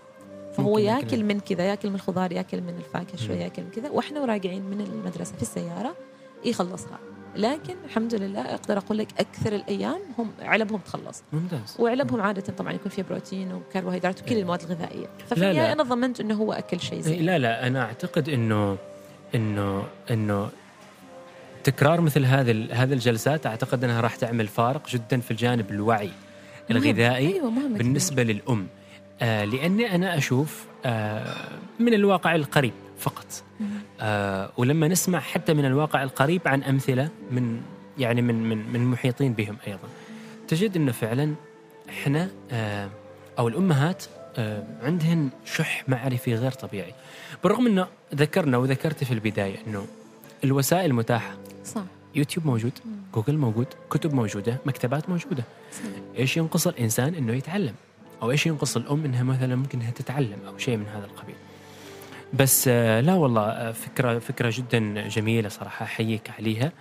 فهو ياكل. من كذا ياكل من الخضار ياكل من الفاكهة شوي. ياكل من كذا وإحنا وراجعين من المدرسة في السيارة يخلصها لكن الحمد لله أقدر أقول لك أكثر الأيام هم علبهم تخلص. ممتاز. وعلبهم عادة طبعا يكون فيها بروتين وكربوهيدرات وكل إيه. المواد الغذائية. ففي لا، لا. النهاية أنا ضمنت إنه هو أكل شيء إيه، زين. لا لا أنا أعتقد إنه إنه إنه تكرار مثل هذه هذه الجلسات أعتقد إنها راح تعمل فارق جدا في الجانب الوعي الغذائي مهم كثير. بالنسبة للأم. آه لأني أنا أشوف آه من الواقع القريب. فقط. آه ولما نسمع حتى من الواقع القريب عن أمثلة من يعني من من من محيطين بهم أيضا. تجد إنه فعلا إحنا آه أو الأمهات آه عندهن شح معرفي غير طبيعي. بالرغم إنه ذكرنا وذكرت في البداية إنه الوسائل متاحة. صح. يوتيوب موجود. جوجل موجود كتب موجودة مكتبات موجودة. صح. إيش ينقص الإنسان إنه يتعلم؟ أو إيش ينقص الأم إنها مثلا ممكن إنها تتعلم أو شيء من هذا القبيل؟ بس آه، لا والله آه، فكرة فكرة جدا جميلة صراحة أحييك عليها.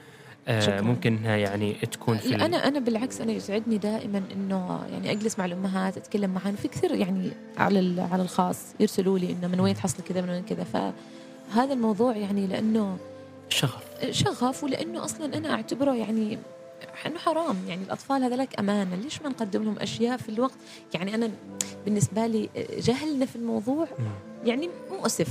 آه، شكراً. ممكن إنها يعني تكون في لا أنا أنا بالعكس أنا يسعدني دائما إنه يعني أجلس مع الأمهات أتكلم معهم. في كثير يعني على على الخاص يرسلوا لي إنه من وين تحصل كذا من وين كذا. فهذا الموضوع يعني لأنه شغف. شغف ولأنه أصلا أنا أعتبره يعني انه حرام. يعني الأطفال هذولك أمانة. ليش ما نقدم لهم أشياء في الوقت؟ يعني أنا بالنسبة لي جهلنا في الموضوع. يعني مؤسف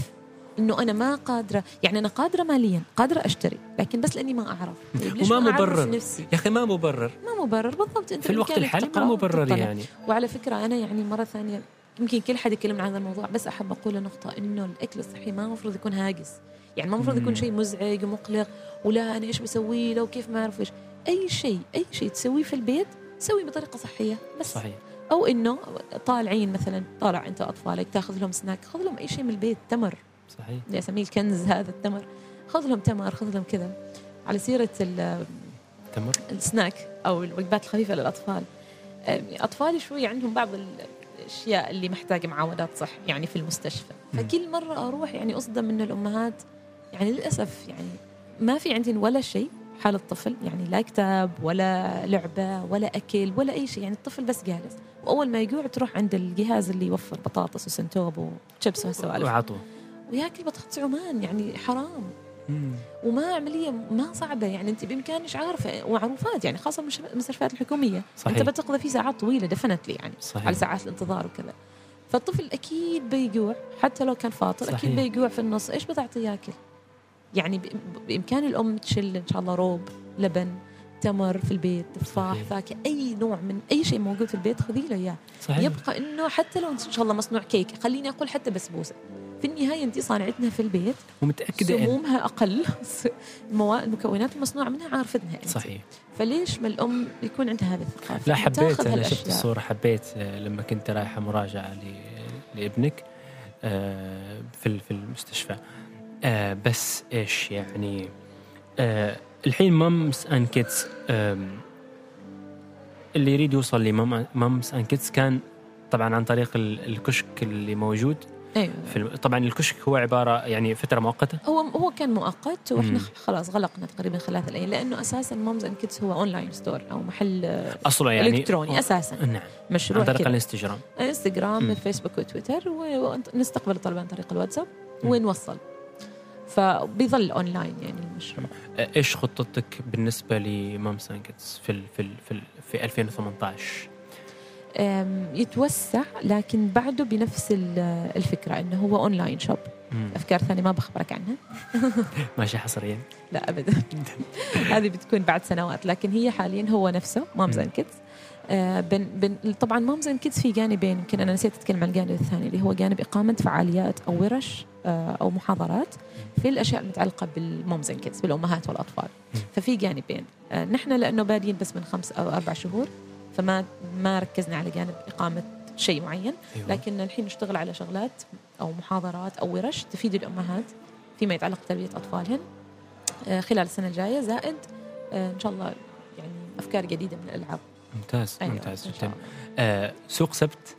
إنه أنا ما قادرة يعني أنا قادرة ماليا قادرة أشتري لكن بس لأني ما أعرف. وما ما أعرف مبرر. نفسي؟ يا أخي ما مبرر. ما مبرر بالضبط. أنت في الوقت الحالي ما مبرر. يعني. وعلى فكرة أنا يعني مرة ثانية يمكن كل حد يتكلم عن هذا الموضوع بس أحب أقول نقطه إنه الأكل الصحي ما المفروض يكون هاجس. يعني ما المفروض. يكون شيء مزعج ومقلق ولا أنا إيش بسوي له وكيف ما أعرف إيش. أي شيء أي شيء تسويه في البيت سوي بطريقة صحية بس. صحيح. أو إنه طالعين مثلا طالع أنت وأطفالك تأخذ لهم سناك خذ لهم أي شيء من البيت تمر. صحيح. اللي اسميه الكنز هذا التمر خذ لهم تمر خذ لهم كذا. على سيرة ال- تمر. السناك أو الوجبات الخفيفة للأطفال. اطفالي شوي عندهم بعض الأشياء اللي محتاجة معاودات صح يعني في المستشفى. فكل مرة أروح يعني أصدم من الأمهات يعني للأسف يعني ما في عندي ولا شيء. حال الطفل يعني لا كتاب ولا لعبة ولا أكل ولا أي شيء يعني الطفل بس جالس. وأول ما يجوع تروح عند الجهاز اللي يوفر بطاطس وسنتوب وشيبس وهالسوالف. وعطوه وياكل بطاطس عمان يعني حرام. مم. وما عملية ما صعبة يعني أنت بامكانك عارفة ومعروفات يعني المش- المستشفيات الحكومية. صحيح. انت بتقضي فيه ساعات طويلة دفنتلي يعني صحيح. على ساعات الانتظار وكذا. فالطفل أكيد بيجوع حتى لو كان فاطر صحيح. أكيد بيجوع في النص. إيش بتعطيه ياكل؟ يعني بإمكان الأم تشل إن شاء الله روب لبن تمر في البيت تفاح. فاكهة أي نوع من أي شيء موجود في البيت خذي له إياه. يبقى إنه حتى لو إن شاء الله مصنوع كيك خليني أقول حتى بسبوسه في النهاية أنت صانعتها في البيت ومتأكدة سمومها أقل. المكونات المصنوعة منها عارفتها أنت. صحيح. فليش ما الأم يكون عندها هذه الثقافة؟ لا حبيت أنا. شفت الصورة حبيت آه، لما كنت رايحة مراجعة لابنك آه، في المستشفى. آه، بس إيش يعني آه، الحين مامس ان كيدز اللي يريد يوصل ل Moms and Kids كان طبعا عن طريق ال- الكشك اللي موجود أيوه في. طبعا الكشك هو عبارة يعني فترة مؤقتة هو هو كان مؤقت وإحنا. خلاص غلقنا تقريبا ثلاث أيام لأنه أساسا Moms and Kids هو online store أو محل أصلا يعني إلكتروني أساسا نعم مشروع عن طريق الانستغرام انستغرام. فيسبوك وتويتر ونستقبل الطلبه عن طريق الواتساب. ونوصل فبيظل اونلاين يعني المشروع. إيش خطتك بالنسبة ل Moms and Kids في ال... في ال... في, ال... في 2018 أم، يتوسع لكن بعده بنفس ال- الفكرة إنه هو online shop. أفكار ثانية ما بخبرك عنها. ماشي حصريا. لا ابدا. هذه بتكون بعد سنوات لكن هي حاليا هو نفسه Moms and Kids بن بن طبعا and Kids في جانبين يمكن أنا نسيت أتكلم عن الجانب الثاني اللي هو جانب إقامة فعاليات أو ورش آه، أو محاضرات في الأشياء المتعلقة بال Moms and Kids بالأمهات والأطفال. ففي جانبين آه، نحن لأنه بادين بس من خمس أو أربع شهور فما ما ركزنا على جانب إقامة شيء معين أيوة. لكن الحين نشتغل على شغلات أو محاضرات أو ورش تفيد الأمهات فيما يتعلق بتربية أطفالهن آه، خلال السنة الجاية زائد آه، إن شاء الله يعني أفكار جديدة من الألعاب ممتاز أيوة ممتاز جدا. آه سوق سبت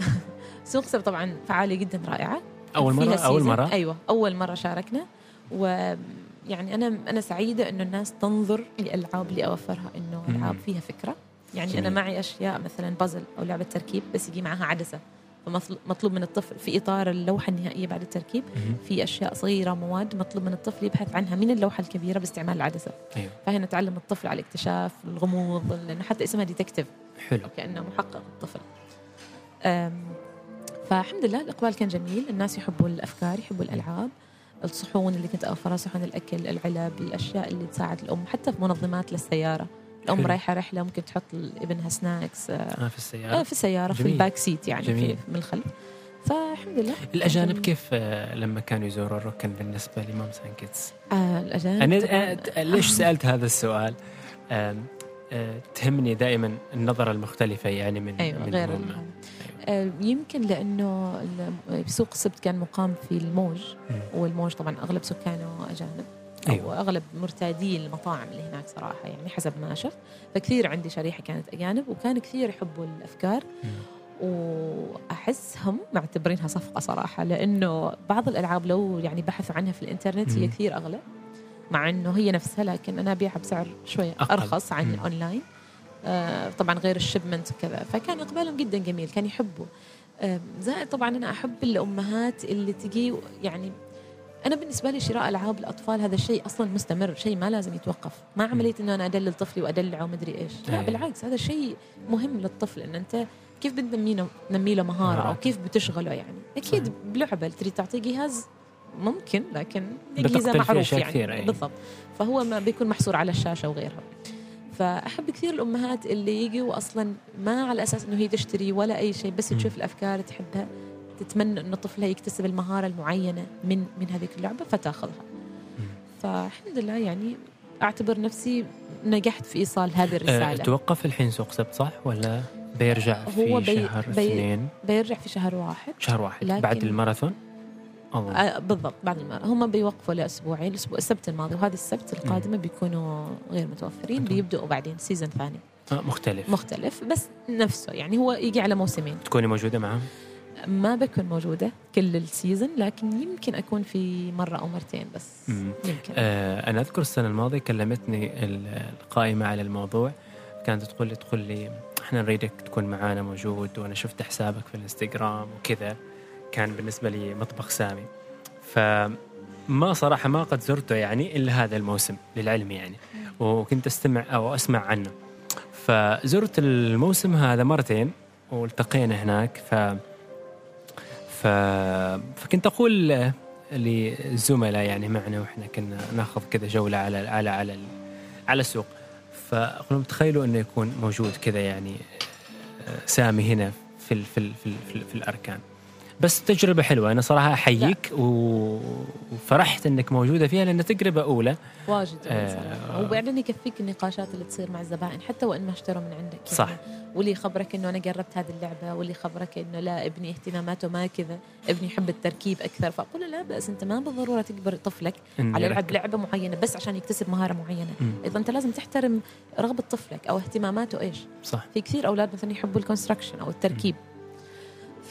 سوق سبت طبعا فعالية جدا رائعة أول مرة أول. مرة أيوه أول مرة شاركنا ويعني أنا أنا سعيدة انه الناس تنظر للالعاب اللي أوفرها إنه. ألعاب فيها فكرة يعني جميل. أنا معي أشياء مثلا بازل أو لعبة تركيب بس يجي معها عدسة فمطلوب من الطفل في إطار اللوحة النهائية بعد التركيب. في أشياء صغيرة مواد مطلوب من الطفل يبحث عنها من اللوحة الكبيرة باستعمال العدسة. أيوه. فهنا تعلم الطفل على الاكتشاف الغموض لأنه حتى اسمها ديتكتيف حلو. كانه محقق الطفل. فالحمد لله الاقبال كان جميل. الناس يحبوا الأفكار يحبوا الألعاب. الصحون اللي كنت أوفرها صحون الأكل العلب الأشياء اللي تساعد الأم حتى في منظمات للسيارة. الام حلو. رايحة رحلة ممكن تحط لابنها snacks آه، آه في السيارة في السيارة في جميل. ال back seat يعني جميل. في من الخلف فالحمد لله الأجانب كيف آه لما كانوا يزوروا الركن بالنسبة ل Moms and Kids آه الأجانب أنا طبعاً. آه، ليش سألت هذا السؤال آم، آه تهمني دائما النظرة المختلفة يعني من أيوه من غير. ال- آه، يمكن لأنه سوق السبت كان مقام في الموج. والموج طبعا أغلب سكانه أجانب أو أيوة. أغلب مرتادي المطاعم اللي هناك صراحة يعني حسب ما شفت فكثير عندي شريحة كانت أجانب وكان كثير يحبوا الأفكار. وأحسهم معتبرينها صفقة صراحة لأنه بعض الألعاب لو يعني بحثوا عنها في الإنترنت هي. كثير أغلى مع إنه هي نفسها لكن أنا أبيعها بسعر شوي أقل. أرخص عن مم. الاونلاين آه طبعا غير الشيبمنت وكذا فكان إقبالهم جدا جميل كان يحبوا آه زائد طبعا أنا أحب الأمهات اللي تجي يعني أنا بالنسبة لي شراء ألعاب الأطفال هذا الشيء أصلا مستمر شيء ما لازم يتوقف ما عملية إنه أنا أدلل طفلي وأدلعه ومدري إيش لا أي. بالعكس هذا شيء مهم للطفل إن أنت كيف بتنمي له نمي له مهارة أو. كيف بتشغله يعني أكيد. بلعبة تريد تعطيه جهاز ممكن لكن فيه معروف يعني كثير، أي. بالضبط فهو ما بيكون محصور على الشاشة وغيرها فأحب كثير الأمهات اللي يجوا أصلا ما على أساس إنه هي تشتري ولا أي شيء بس. تشوف الأفكار تحبها تتمنى إنه طفلها يكتسب المهارة المعينة من من هذيك اللعبة فتاخذها. فالحمد لله يعني أعتبر نفسي نجحت في إيصال هذه آه الرسالة. توقف الحين سوق سبت صح؟ ولا بيرجع في هو بي- شهر بي- اثنين؟ بيرجع في شهر واحد. شهر واحد. بعد الماراثون؟ آه بالضبط بعد المرة هم بيوقفوا لأسبوعين الأسبوع السبت الماضي وهذه السبت القادمه بيكونوا غير متوفرين أوكي. بيبدأوا بعدين season ثاني. آه مختلف. مختلف بس نفسه يعني هو يجي على موسمين. تكوني موجودة معهم؟ ما بكون موجودة كل ال season لكن يمكن أكون في مرة أو مرتين بس. مم. يمكن. آه أنا أذكر السنة الماضية كلمتني ال- القائمة على الموضوع. كانت تقول لي تقول لي إحنا نريدك تكون معانا موجود وأنا شفت حسابك في الإنستغرام وكذا. كان بالنسبة لي مطبخ سامي. فما صراحة ما قد زرته يعني إلا هذا الموسم للعلم يعني. وكنت أستمع أو أسمع عنه. فزرت الموسم هذا مرتين والتقينا هناك. ف فكنت أقول للزملاء يعني معنا وإحنا كنا ناخذ كذا جولة على على على على السوق. لهم تخيلوا إنه يكون موجود كذا يعني آه، سامي هنا في في في, في, في الأركان. بس تجربة حلوة أنا صراحة أحييك و- وفرحت إنك موجودة فيها لأن تجربة أولى واجد آه. صراحة. وبعدين يكفيك النقاشات اللي تصير مع الزبائن حتى وإن ما اشتروا من عندك يعني. صح. واللي يخبرك إنه أنا قربت هذه اللعبة واللي يخبرك إنه لا ابني اهتماماته ما كذا ابني يحب التركيب أكثر فأقول له لا بأس أنت ما بالضرورة تجبر طفلك على يلعب أركب. لعبة معينة بس عشان يكتسب مهارة معينة مم. إذا أنت لازم تحترم رغبة طفلك أو اهتماماته إيش صح في كثير أولاد مثلا يحبوا الكونستراكشن أو التركيب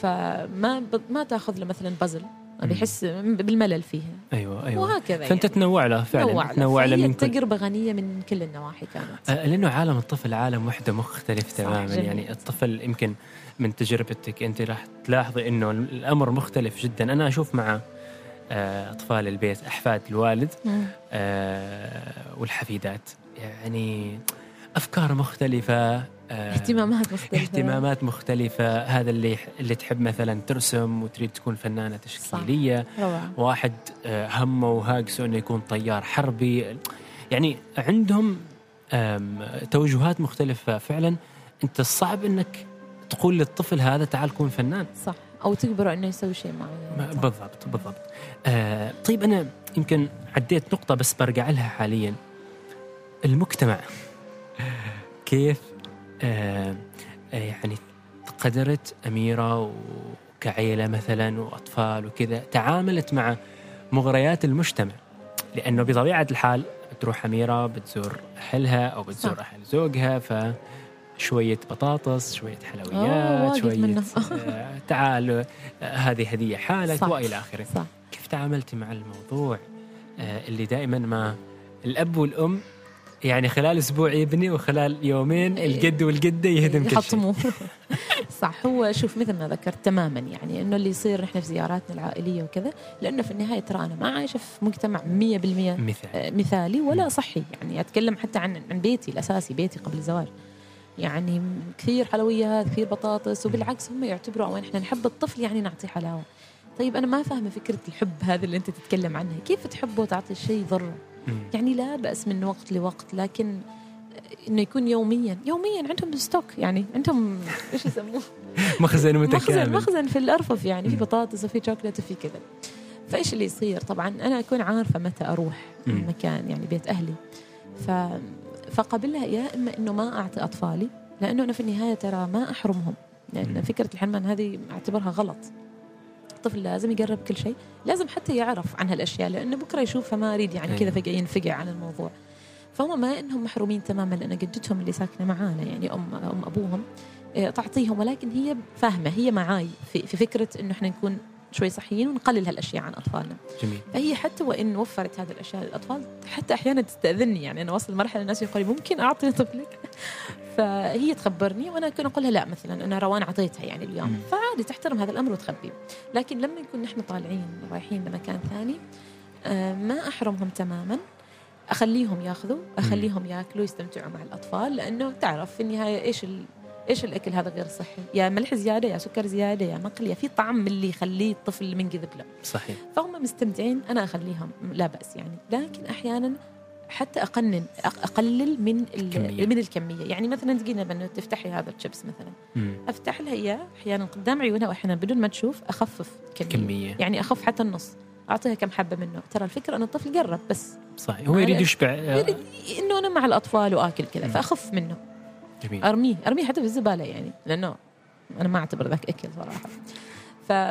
فما ما تاخذ له مثلا بازل بيحس بالملل فيها. أيوه أيوه. وهكذا فأنت يعني. تنوع له فعلا تنوع له. تنوع له من كل تجربة غنية من كل النواحي كانت. آه، لأنه عالم الطفل عالم وحدة مختلف تماما. جميل. يعني الطفل يمكن من تجربتك أنت راح تلاحظي إنه الأمر مختلف جدا. أنا أشوف مع آه، أطفال البيت أحفاد الوالد آه، والحفيدات. يعني أفكار مختلفة آه، اهتمامات مختلفة. اهتمامات مختلفة. هذا اللي اللي تحب مثلا ترسم وتريد تكون فنانة تشكيلية. روعة. واحد آه، همه وهاجسه إنه يكون طيار حربي. يعني عندهم توجهات مختلفة. فعلا أنت الصعب إنك تقول للطفل هذا تعال كون فنان. صح. أو تجبره إنه يسوي شيء معين. صح. بالضبط بالضبط. آه طيب أنا يمكن عديت نقطة بس برجع لها حاليا. المجتمع. كيف آه آه، يعني قدرت أميرة وكعيلة مثلا وأطفال وكذا تعاملت مع مغريات المجتمع لأنه بطبيعة الحال بتروح أميرة بتزور أهلها أو بتزور صح. أهل زوجها ف شوية بطاطس شوية حلويات شوية. آه، تعال آه، هذه هدية حالك صح. وإلى آخره صح كيف تعاملتي مع الموضوع آه، اللي دائما ما الأب والأم يعني خلال أسبوع يبني وخلال يومين إيه. الجد والجدة يهدم كل شيء. يحطموه. صح هو شوف مثل ما ذكرت تماما يعني إنه اللي يصير نحن في زياراتنا العائلية وكذا لأنه في النهاية ترى أنا ما عايشة في مجتمع 100% مثال مثالي. ولا مم. صحي. يعني أتكلم حتى عن عن بيتي الأساسي بيتي قبل الزواج يعني كثير حلويات كثير بطاطس وبالعكس هم يعتبروا أو إحنا نحب الطفل يعني نعطيه حلاوة. طيب أنا ما فاهمة فكرة الحب هذه اللي أنت تتكلم عنها. كيف تحبه وتعطي الشيء ضرة. يعني لا بأس من وقت لوقت لكن إنه يكون يوميا. يوميا عندهم stock يعني عندهم إيش يسموه؟ مخزن مخزن متكامل. مخزن في الأرفف يعني في. بطاطس وفي شوكليت وفي كذا. فإيش اللي يصير؟ طبعا أنا أكون عارفة متى أروح مم. المكان يعني بيت أهلي. ف فقبلها يا إما إنه ما أعطي أطفالي لأنه أنا في النهاية ترى ما أحرمهم. لأن. فكرة الحرمان هذه أعتبرها غلط. الطفل لازم يقرب كل شيء لازم حتى يعرف عن هالأشياء لأنه بكرة يشوفها ما يريد يعني كذا أيوة. فجأة ينفقع عن الموضوع فهم ما إنهم محرومين تماما لأن جدتهم اللي ساكنة معانا يعني ام أم أبوهم إيه، تعطيهم ولكن هي فاهمة هي معاي في, في فكرة إنه إحنا نكون شوي صحيين ونقلل هالأشياء عن أطفالنا. جميل. فهي حتى وإن وفرت هذه الأشياء للأطفال حتى أحيانا تستأذني يعني أنا وصل مرحله الناس يقول لي ممكن أعطي طفلك؟ فهي تخبرني وأنا أكون أقول لها لا مثلا أنا روان اعطيتها يعني اليوم. مم. فعادي تحترم هذا الأمر وتخبيه لكن لما نكون نحن طالعين رايحين لمكان ثاني آه، ما أحرمهم تماما. أخليهم ياخذوا أخليهم ياكلوا يستمتعوا مع الأطفال لأنه تعرف في النهاية إيش ال... إيش الأكل هذا غير صحي؟ يا ملح زيادة يا سكر زيادة يا مقل يا في طعم من اللي يخليه الطفل منجذب له صحيح. فهم مستمتعين أنا أخليهم لا بأس يعني. لكن أحيانا حتى أقنن أقلل من الكمية. ال- من الكمية. يعني مثلا تجينا إنه تفتحي هذا الشيبس مثلا. مم. أفتح لها إياه أحيانا قدام عيونها واحيانا بدون ما تشوف أخفف كمية, كمية. يعني أخف حتى النص. أعطيها كم حبة منه. ترى الفكرة ان الطفل قرب بس. صحيح. هو يريد يشبع. يريد إنه أنا مع الأطفال وآكل كذا. فأخف منه. جميل. أرميه أرميه حتى في الزبالة يعني لأنه أنا ما أعتبر ذاك أكل صراحة.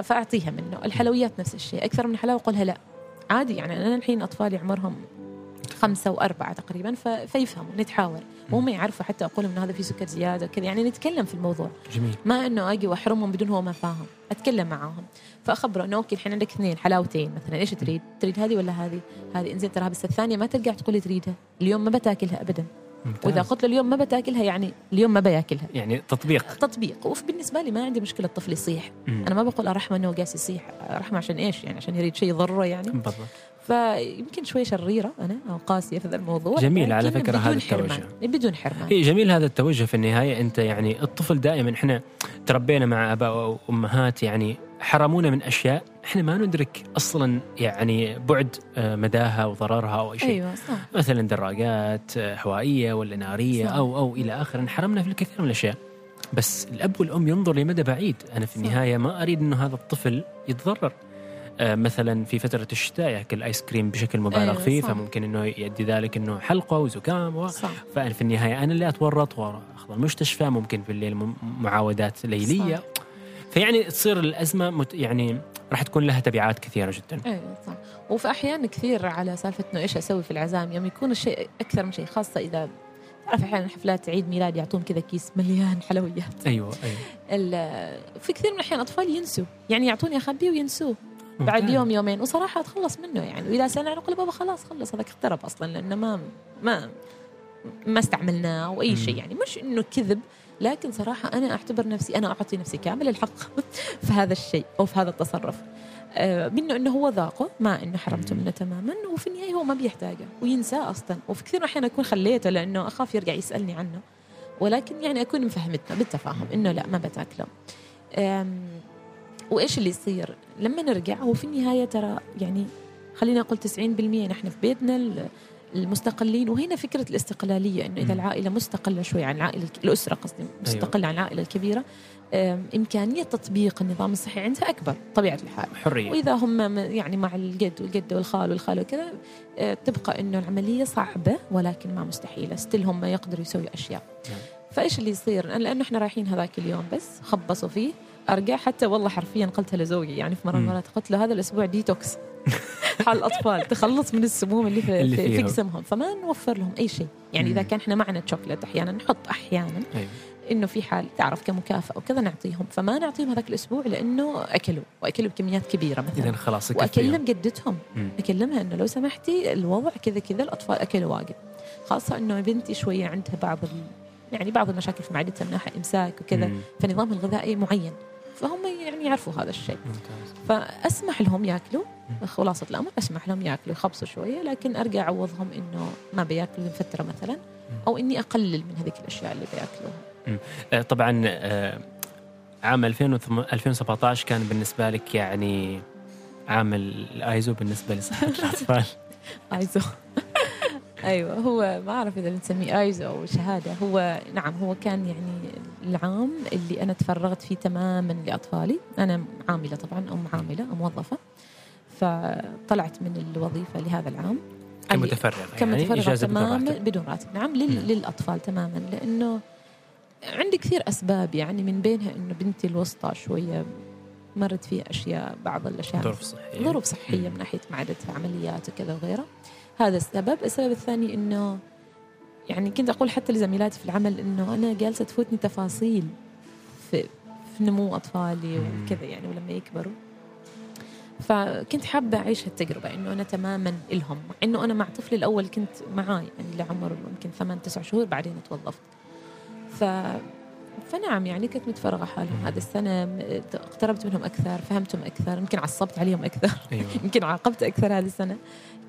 فأعطيها منه. الحلويات نفس الشيء أكثر من حلاوة اقولها لا. عادي يعني أنا الحين أطفالي عمرهم خمسة وأربعة تقريبا. فيفهموا نتحاور. وهم يعرفوا حتى أقول إنه هذا فيه سكر زيادة وكذا. يعني نتكلم في الموضوع. جميل. ما إنه أجي وأحرمهم بدون هو ما فاهم. أتكلم معاهم. فأخبره إنه أوكي الحين عندك اثنين حلاوتين مثلا. إيش تريد؟ تريد هذه ولا هذه؟ هذه إنزين ترى بس الثانية ما ترجع تقول لي تريدها. اليوم ما بتاكلها أبدا. ممتاز. وإذا قلت له اليوم ما بتاكلها يعني اليوم ما بياكلها. يعني تطبيق. تطبيق. وبالنسبه لي ما عندي مشكلة الطفل يصيح. مم. أنا ما بقول أرحمه إنه قاس يصيح. أرحمه عشان إيش؟ يعني عشان يريد شيء يضره يعني. بالضبط. فيمكن شوي شريرة أنا أو قاسية في ذا الموضوع. جميل على بدون هذا. التوجه. بدون حرمان. اي جميل هذا التوجه في النهاية. أنت يعني الطفل دائما إحنا تربينا مع أباء وأمهات يعني حرمونا من أشياء إحنا ما ندرك أصلا يعني بعد آه، مداها وضررها أو أي شيء أيوه صح مثلا دراجات آه، هوائية ولا نارية صح. أو أو إلى اخره انحرمنا في الكثير من الأشياء بس الأب والأم ينظر لمدى بعيد أنا في. النهاية ما أريد إنه هذا الطفل يتضرر آه، مثلا في فترة الشتاء يأكل آيس كريم بشكل مبالغ أيوة، فيه صح. فممكن إنه يؤدي ذلك إنه حلقة وزكام و... صح ففي النهاية أنا اللي أتورط وأخذ المستشفى ممكن في الليل معاودات ليلية صح. فيعني تصير الأزمة مت يعني راح تكون لها تبعات كثيرة جدا. أيوه صح. وفي أحيان كثير على سالفة إنه إيش أسوي في العزايم يوم يكون الشيء أكثر من شيء خاصة إذا تعرف أحيانا حفلات عيد ميلاد يعطون كذا كيس مليان حلويات. أيوه أيوه. في كثير من الأحيان أطفال ينسوا يعني يعطوني أخبيه وينسوه. بعد. يوم يومين وصراحة أتخلص منه يعني. وإذا سألنا أقول بابا خلاص خلص هذاك اقترب أصلا لأنه ما ما ما استعملناه أو أي شيء. يعني. مش إنه كذب لكن صراحة أنا أعتبر نفسي أنا أعطي نفسي كامل الحق في هذا الشيء أو في هذا التصرف. آه، منه إنه هو ذاقه ما إنه حرمته. منه تماما وفي النهاية هو ما بيحتاجه وينساه أصلا. وفي كثير من الاحيان أكون خليته لأنه أخاف يرجع يسألني عنه. ولكن يعني أكون مفهمتنا بالتفاهم إنه لا ما بتاكله وإيش اللي يصير؟ لما نرجع هو في النهاية ترى يعني خلينا نقول 90% نحن في بيتنا المستقلين وهنا فكرة الاستقلالية إنه إذا. العائلة مستقلة شوي عن العائله الأسرة قصدي مستقلة عن العائله الكبيرة أم، إمكانية تطبيق النظام الصحي عندها أكبر طبيعة الحال. حرية. وإذا هم يعني مع الجد والجدة والخال والخالة وكذا آه، تبقى إنه العملية صعبة ولكن ما مستحيلة. ستيل هم يقدروا يسوي أشياء. نعم. فإيش اللي يصير؟ لأنه إحنا رايحين هذاك اليوم بس خبصوا فيه أرجع حتى والله حرفيا قلتها لزوجي يعني في مرة من. المرات قلت له هذا الأسبوع ديتوكس حال الأطفال تخلص من السموم اللي في, اللي في. جسمهم فما نوفر لهم أي شيء يعني إذا. كان إحنا معنا شوكليت أحيانا نحط أحيانا أيوه إنه في حال تعرف كمكافأة وكذا نعطيهم فما نعطيهم هذاك الأسبوع لأنه أكلوا وأكلوا بكميات كبيرة مثلا اذا خلاص. واكلم جدتهم. أكلمها إنه لو سمحتي الوضع كذا كذا الأطفال أكلوا واجد خاصة إنه بنتي شوية عندها بعض. يعني بعض المشاكل في معدتها من ناحيه إمساك وكذا. فنظامها الغذائي معين فهم يعني يعرفوا هذا الشيء. فأسمح لهم يأكلوا خلاصة الأمر أسمح لهم يأكلوا يخبصوا شوية لكن أرجع أعوضهم إنه ما بيأكلوا لفتره مثلا أو إني أقلل من هذيك الأشياء اللي بيأكلوها. آه، طبعا آه، عام 2008 2017 كان بالنسبة لك يعني عام الآيزو بالنسبة لصحة الأطفال. آيزو. أيوه هو ما أعرف إذا نسميه آيزو أو شهادة هو نعم هو كان يعني العام اللي أنا تفرغت فيه تماما لأطفالي. أنا عاملة طبعا أم عاملة أم موظفة. فطلعت من الوظيفة لهذا العام. كمتفرغ يعني كمتفرغة اجازه بدون تماما بدون راتب نعم لل... للأطفال تماما. لأنه عندي كثير أسباب يعني من بينها إنه بنتي الوسطى شوية مرت فيها أشياء بعض الأشياء ظروف صحية. ظروف صحية من ناحية معدتها عمليات وكذا وغيره هذا السبب. السبب الثاني إنه يعني كنت أقول حتى لزميلاتي في العمل إنه أنا جالسة تفوتني تفاصيل في, في نمو أطفالي مم. وكذا يعني ولما يكبروا فكنت حابة أعيش هالتجربة إنه أنا تماما إلهم مع إنه أنا مع طفلي الأول كنت معاه يعني لعمر يمكن ثمان تسع شهور بعدين توظفت ف فنعم يعني كنت متفرغة حالهم. هذه السنة اقتربت منهم أكثر فهمتهم أكثر يمكن عصبت عليهم أكثر. أيوه. يمكن عاقبت أكثر هذه السنة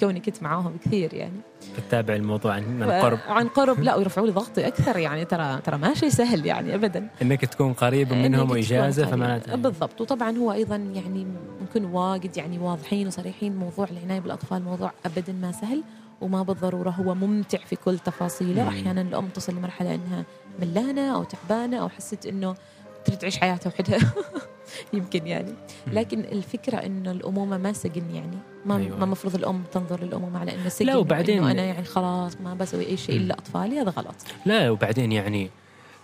كوني كنت معاهم كثير يعني. تتابع الموضوع عن عن قرب. عن قرب لا ويرفعوا لي ضغطي أكثر يعني ترى ترى ما شيء سهل يعني ابدا. إنك تكون قريب منهم وإجازة. فما بالضبط. وطبعا هو أيضا يعني نكون واجد يعني واضحين وصريحين موضوع العناية بالأطفال موضوع ابدا ما سهل وما بالضرورة هو ممتع في كل تفاصيله. أحيانا الأم تصل لمرحلة إنها ملانة أو تعبانة أو حست إنه تريد تعيش حياتها وحدها. يمكن يعني. لكن الفكرة إنه الأمومة ما سجن يعني. ما أيوة. ما المفروض الأم تنظر للأمومة على إنه سجن. لا، وبعدين- إنه أنا يعني خلاص ما بسوي أي شيء. إلا أطفالي هذا غلط. لا وبعدين يعني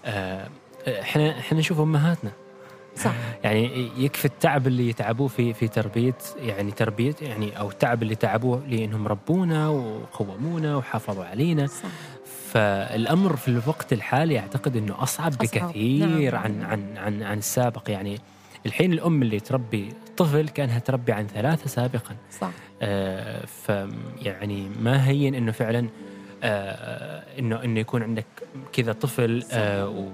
آه، إحنا إحنا نشوف أمهاتنا. صح. يعني يكفي التعب اللي يتعبوه في في تربيه يعني تربيه يعني أو التعب اللي تعبوه لأنهم ربونا وقومونا وحافظوا علينا. صح. فالأمر في الوقت الحالي أعتقد إنه أصعب, أصعب. بكثير نعم. عن عن عن عن السابق يعني الحين الأم اللي تربي طفل كأنها تربي عن ثلاثة سابقا صح آه ف يعني ما هين إنه فعلا آه انه إنه يكون عندك كذا طفل آه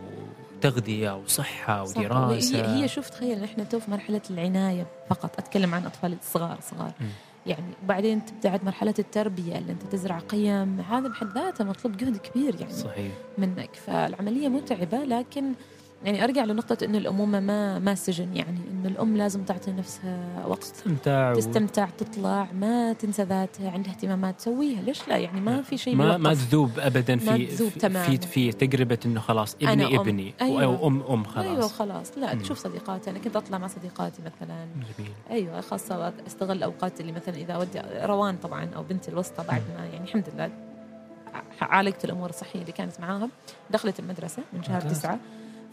وتغذية وصحة صح. ودراسة هي هي شوف تخيل إحنا تو في مرحلة العناية فقط أتكلم عن أطفال صغار صغار مم. يعني وبعدين تبدأ مرحلة التربية اللي أنت تزرع قيم هذا بحد ذاته مطلوب جهد كبير يعني صحيح. منك. فالعملية متعبة لكن يعني أرجع لنقطة انه الأمومة ما ما سجن يعني انه الأم لازم تعطي نفسها وقت تستمتع و... تستمتع تطلع ما تنسى ذاتها عندها اهتمامات تسويها ليش لا يعني ما في شيء ما ما. تذوب ابدا ما في تذوب في. في تجربة إنه خلاص ابني أنا أم. ابني أيوة. أو أم أم خلاص أيوه خلاص لا مم. تشوف صديقاتي أنا كنت أطلع مع صديقاتي مثلا جميل أيوه خاصة أستغل أوقات اللي مثلا إذا ودي روان طبعا أو بنتي الوسطى بعد ما يعني الحمد لله عالجت الأمور الصحية اللي كانت معاهم دخلت المدرسة من شهر. تسعة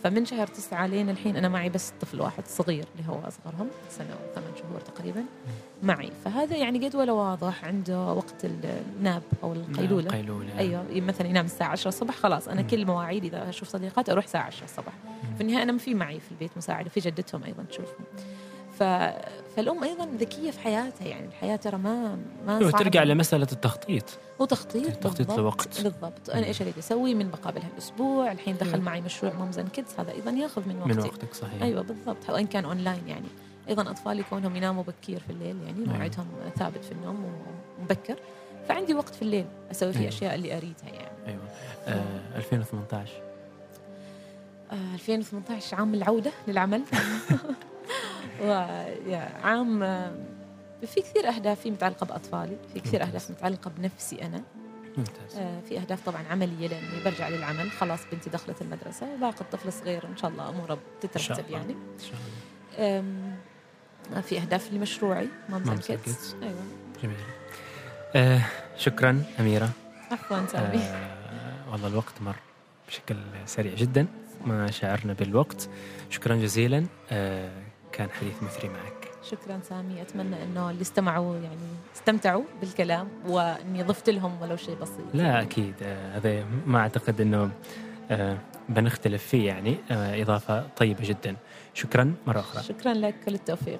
فمن شهر تسعة لين الحين أنا معي بس طفل واحد صغير اللي هو أصغرهم سنة وثمان شهور تقريبا معي. فهذا يعني جدول واضح عنده وقت الناب أو القيلولة. قيلولة. أيوه مثلا ينام الساعة 10 الصبح خلاص أنا مم. كل مواعيدي إذا أشوف صديقات أروح الساعة 10 الصبح. مم. في النهاية أنا ما في معي في البيت مساعدة في جدتهم أيضا تشوفهم ف... فالأم أيضا ذكية في حياتها يعني الحياة ترى ما ما صعبة. وترجع لمسألة التخطيط وتخطيط تخطيط بالضبط. الوقت. بالضبط أنا. إيش أريد أسوي من بقابل هالاسبوع الحين دخل أيوة. معي مشروع Moms and Kids هذا أيضا يأخذ من وقتي من وقتك صحيح أيوه بالضبط وإن كان أونلاين يعني أيضا اطفالي كونهم يناموا بكير في الليل يعني أيوة. موعدهم ثابت في النوم ومبكر فعندي وقت في الليل أسوي فيه أيوة. أشياء اللي أريدها يعني أيوه آه 2018 آه 2018 عام العودة للعمل وعام آه، في كثير أهداف في متعلقة بأطفالي في كثير. أهداف متعلقة بنفسي أنا. ممتاز. آه في أهداف طبعا عملية لأني برجع للعمل. خلاص بنتي دخلت المدرسة وباقي الطفل صغير إن شاء الله أموره إن شاء تترتب الله. يعني. إن شاء الله. آه، في أهداف لمشروعي مامز كيدز. أيوة. جميل. آه شكرا أميرة. عفوا سامي. آه والله الوقت مر بشكل سريع جدا. ما شعرنا بالوقت. شكرا جزيلا. آه كان حديث مثري معك. شكرا سامي. أتمنى أنه اللي استمعوا يعني استمتعوا بالكلام وإني ضفت لهم ولو شيء بسيط. لا أكيد. آه هذا ما أعتقد إنه آه بنختلف فيه يعني آه إضافة طيبة جدا. شكرا مرة أخرى. شكرا لك. كل التوفيق.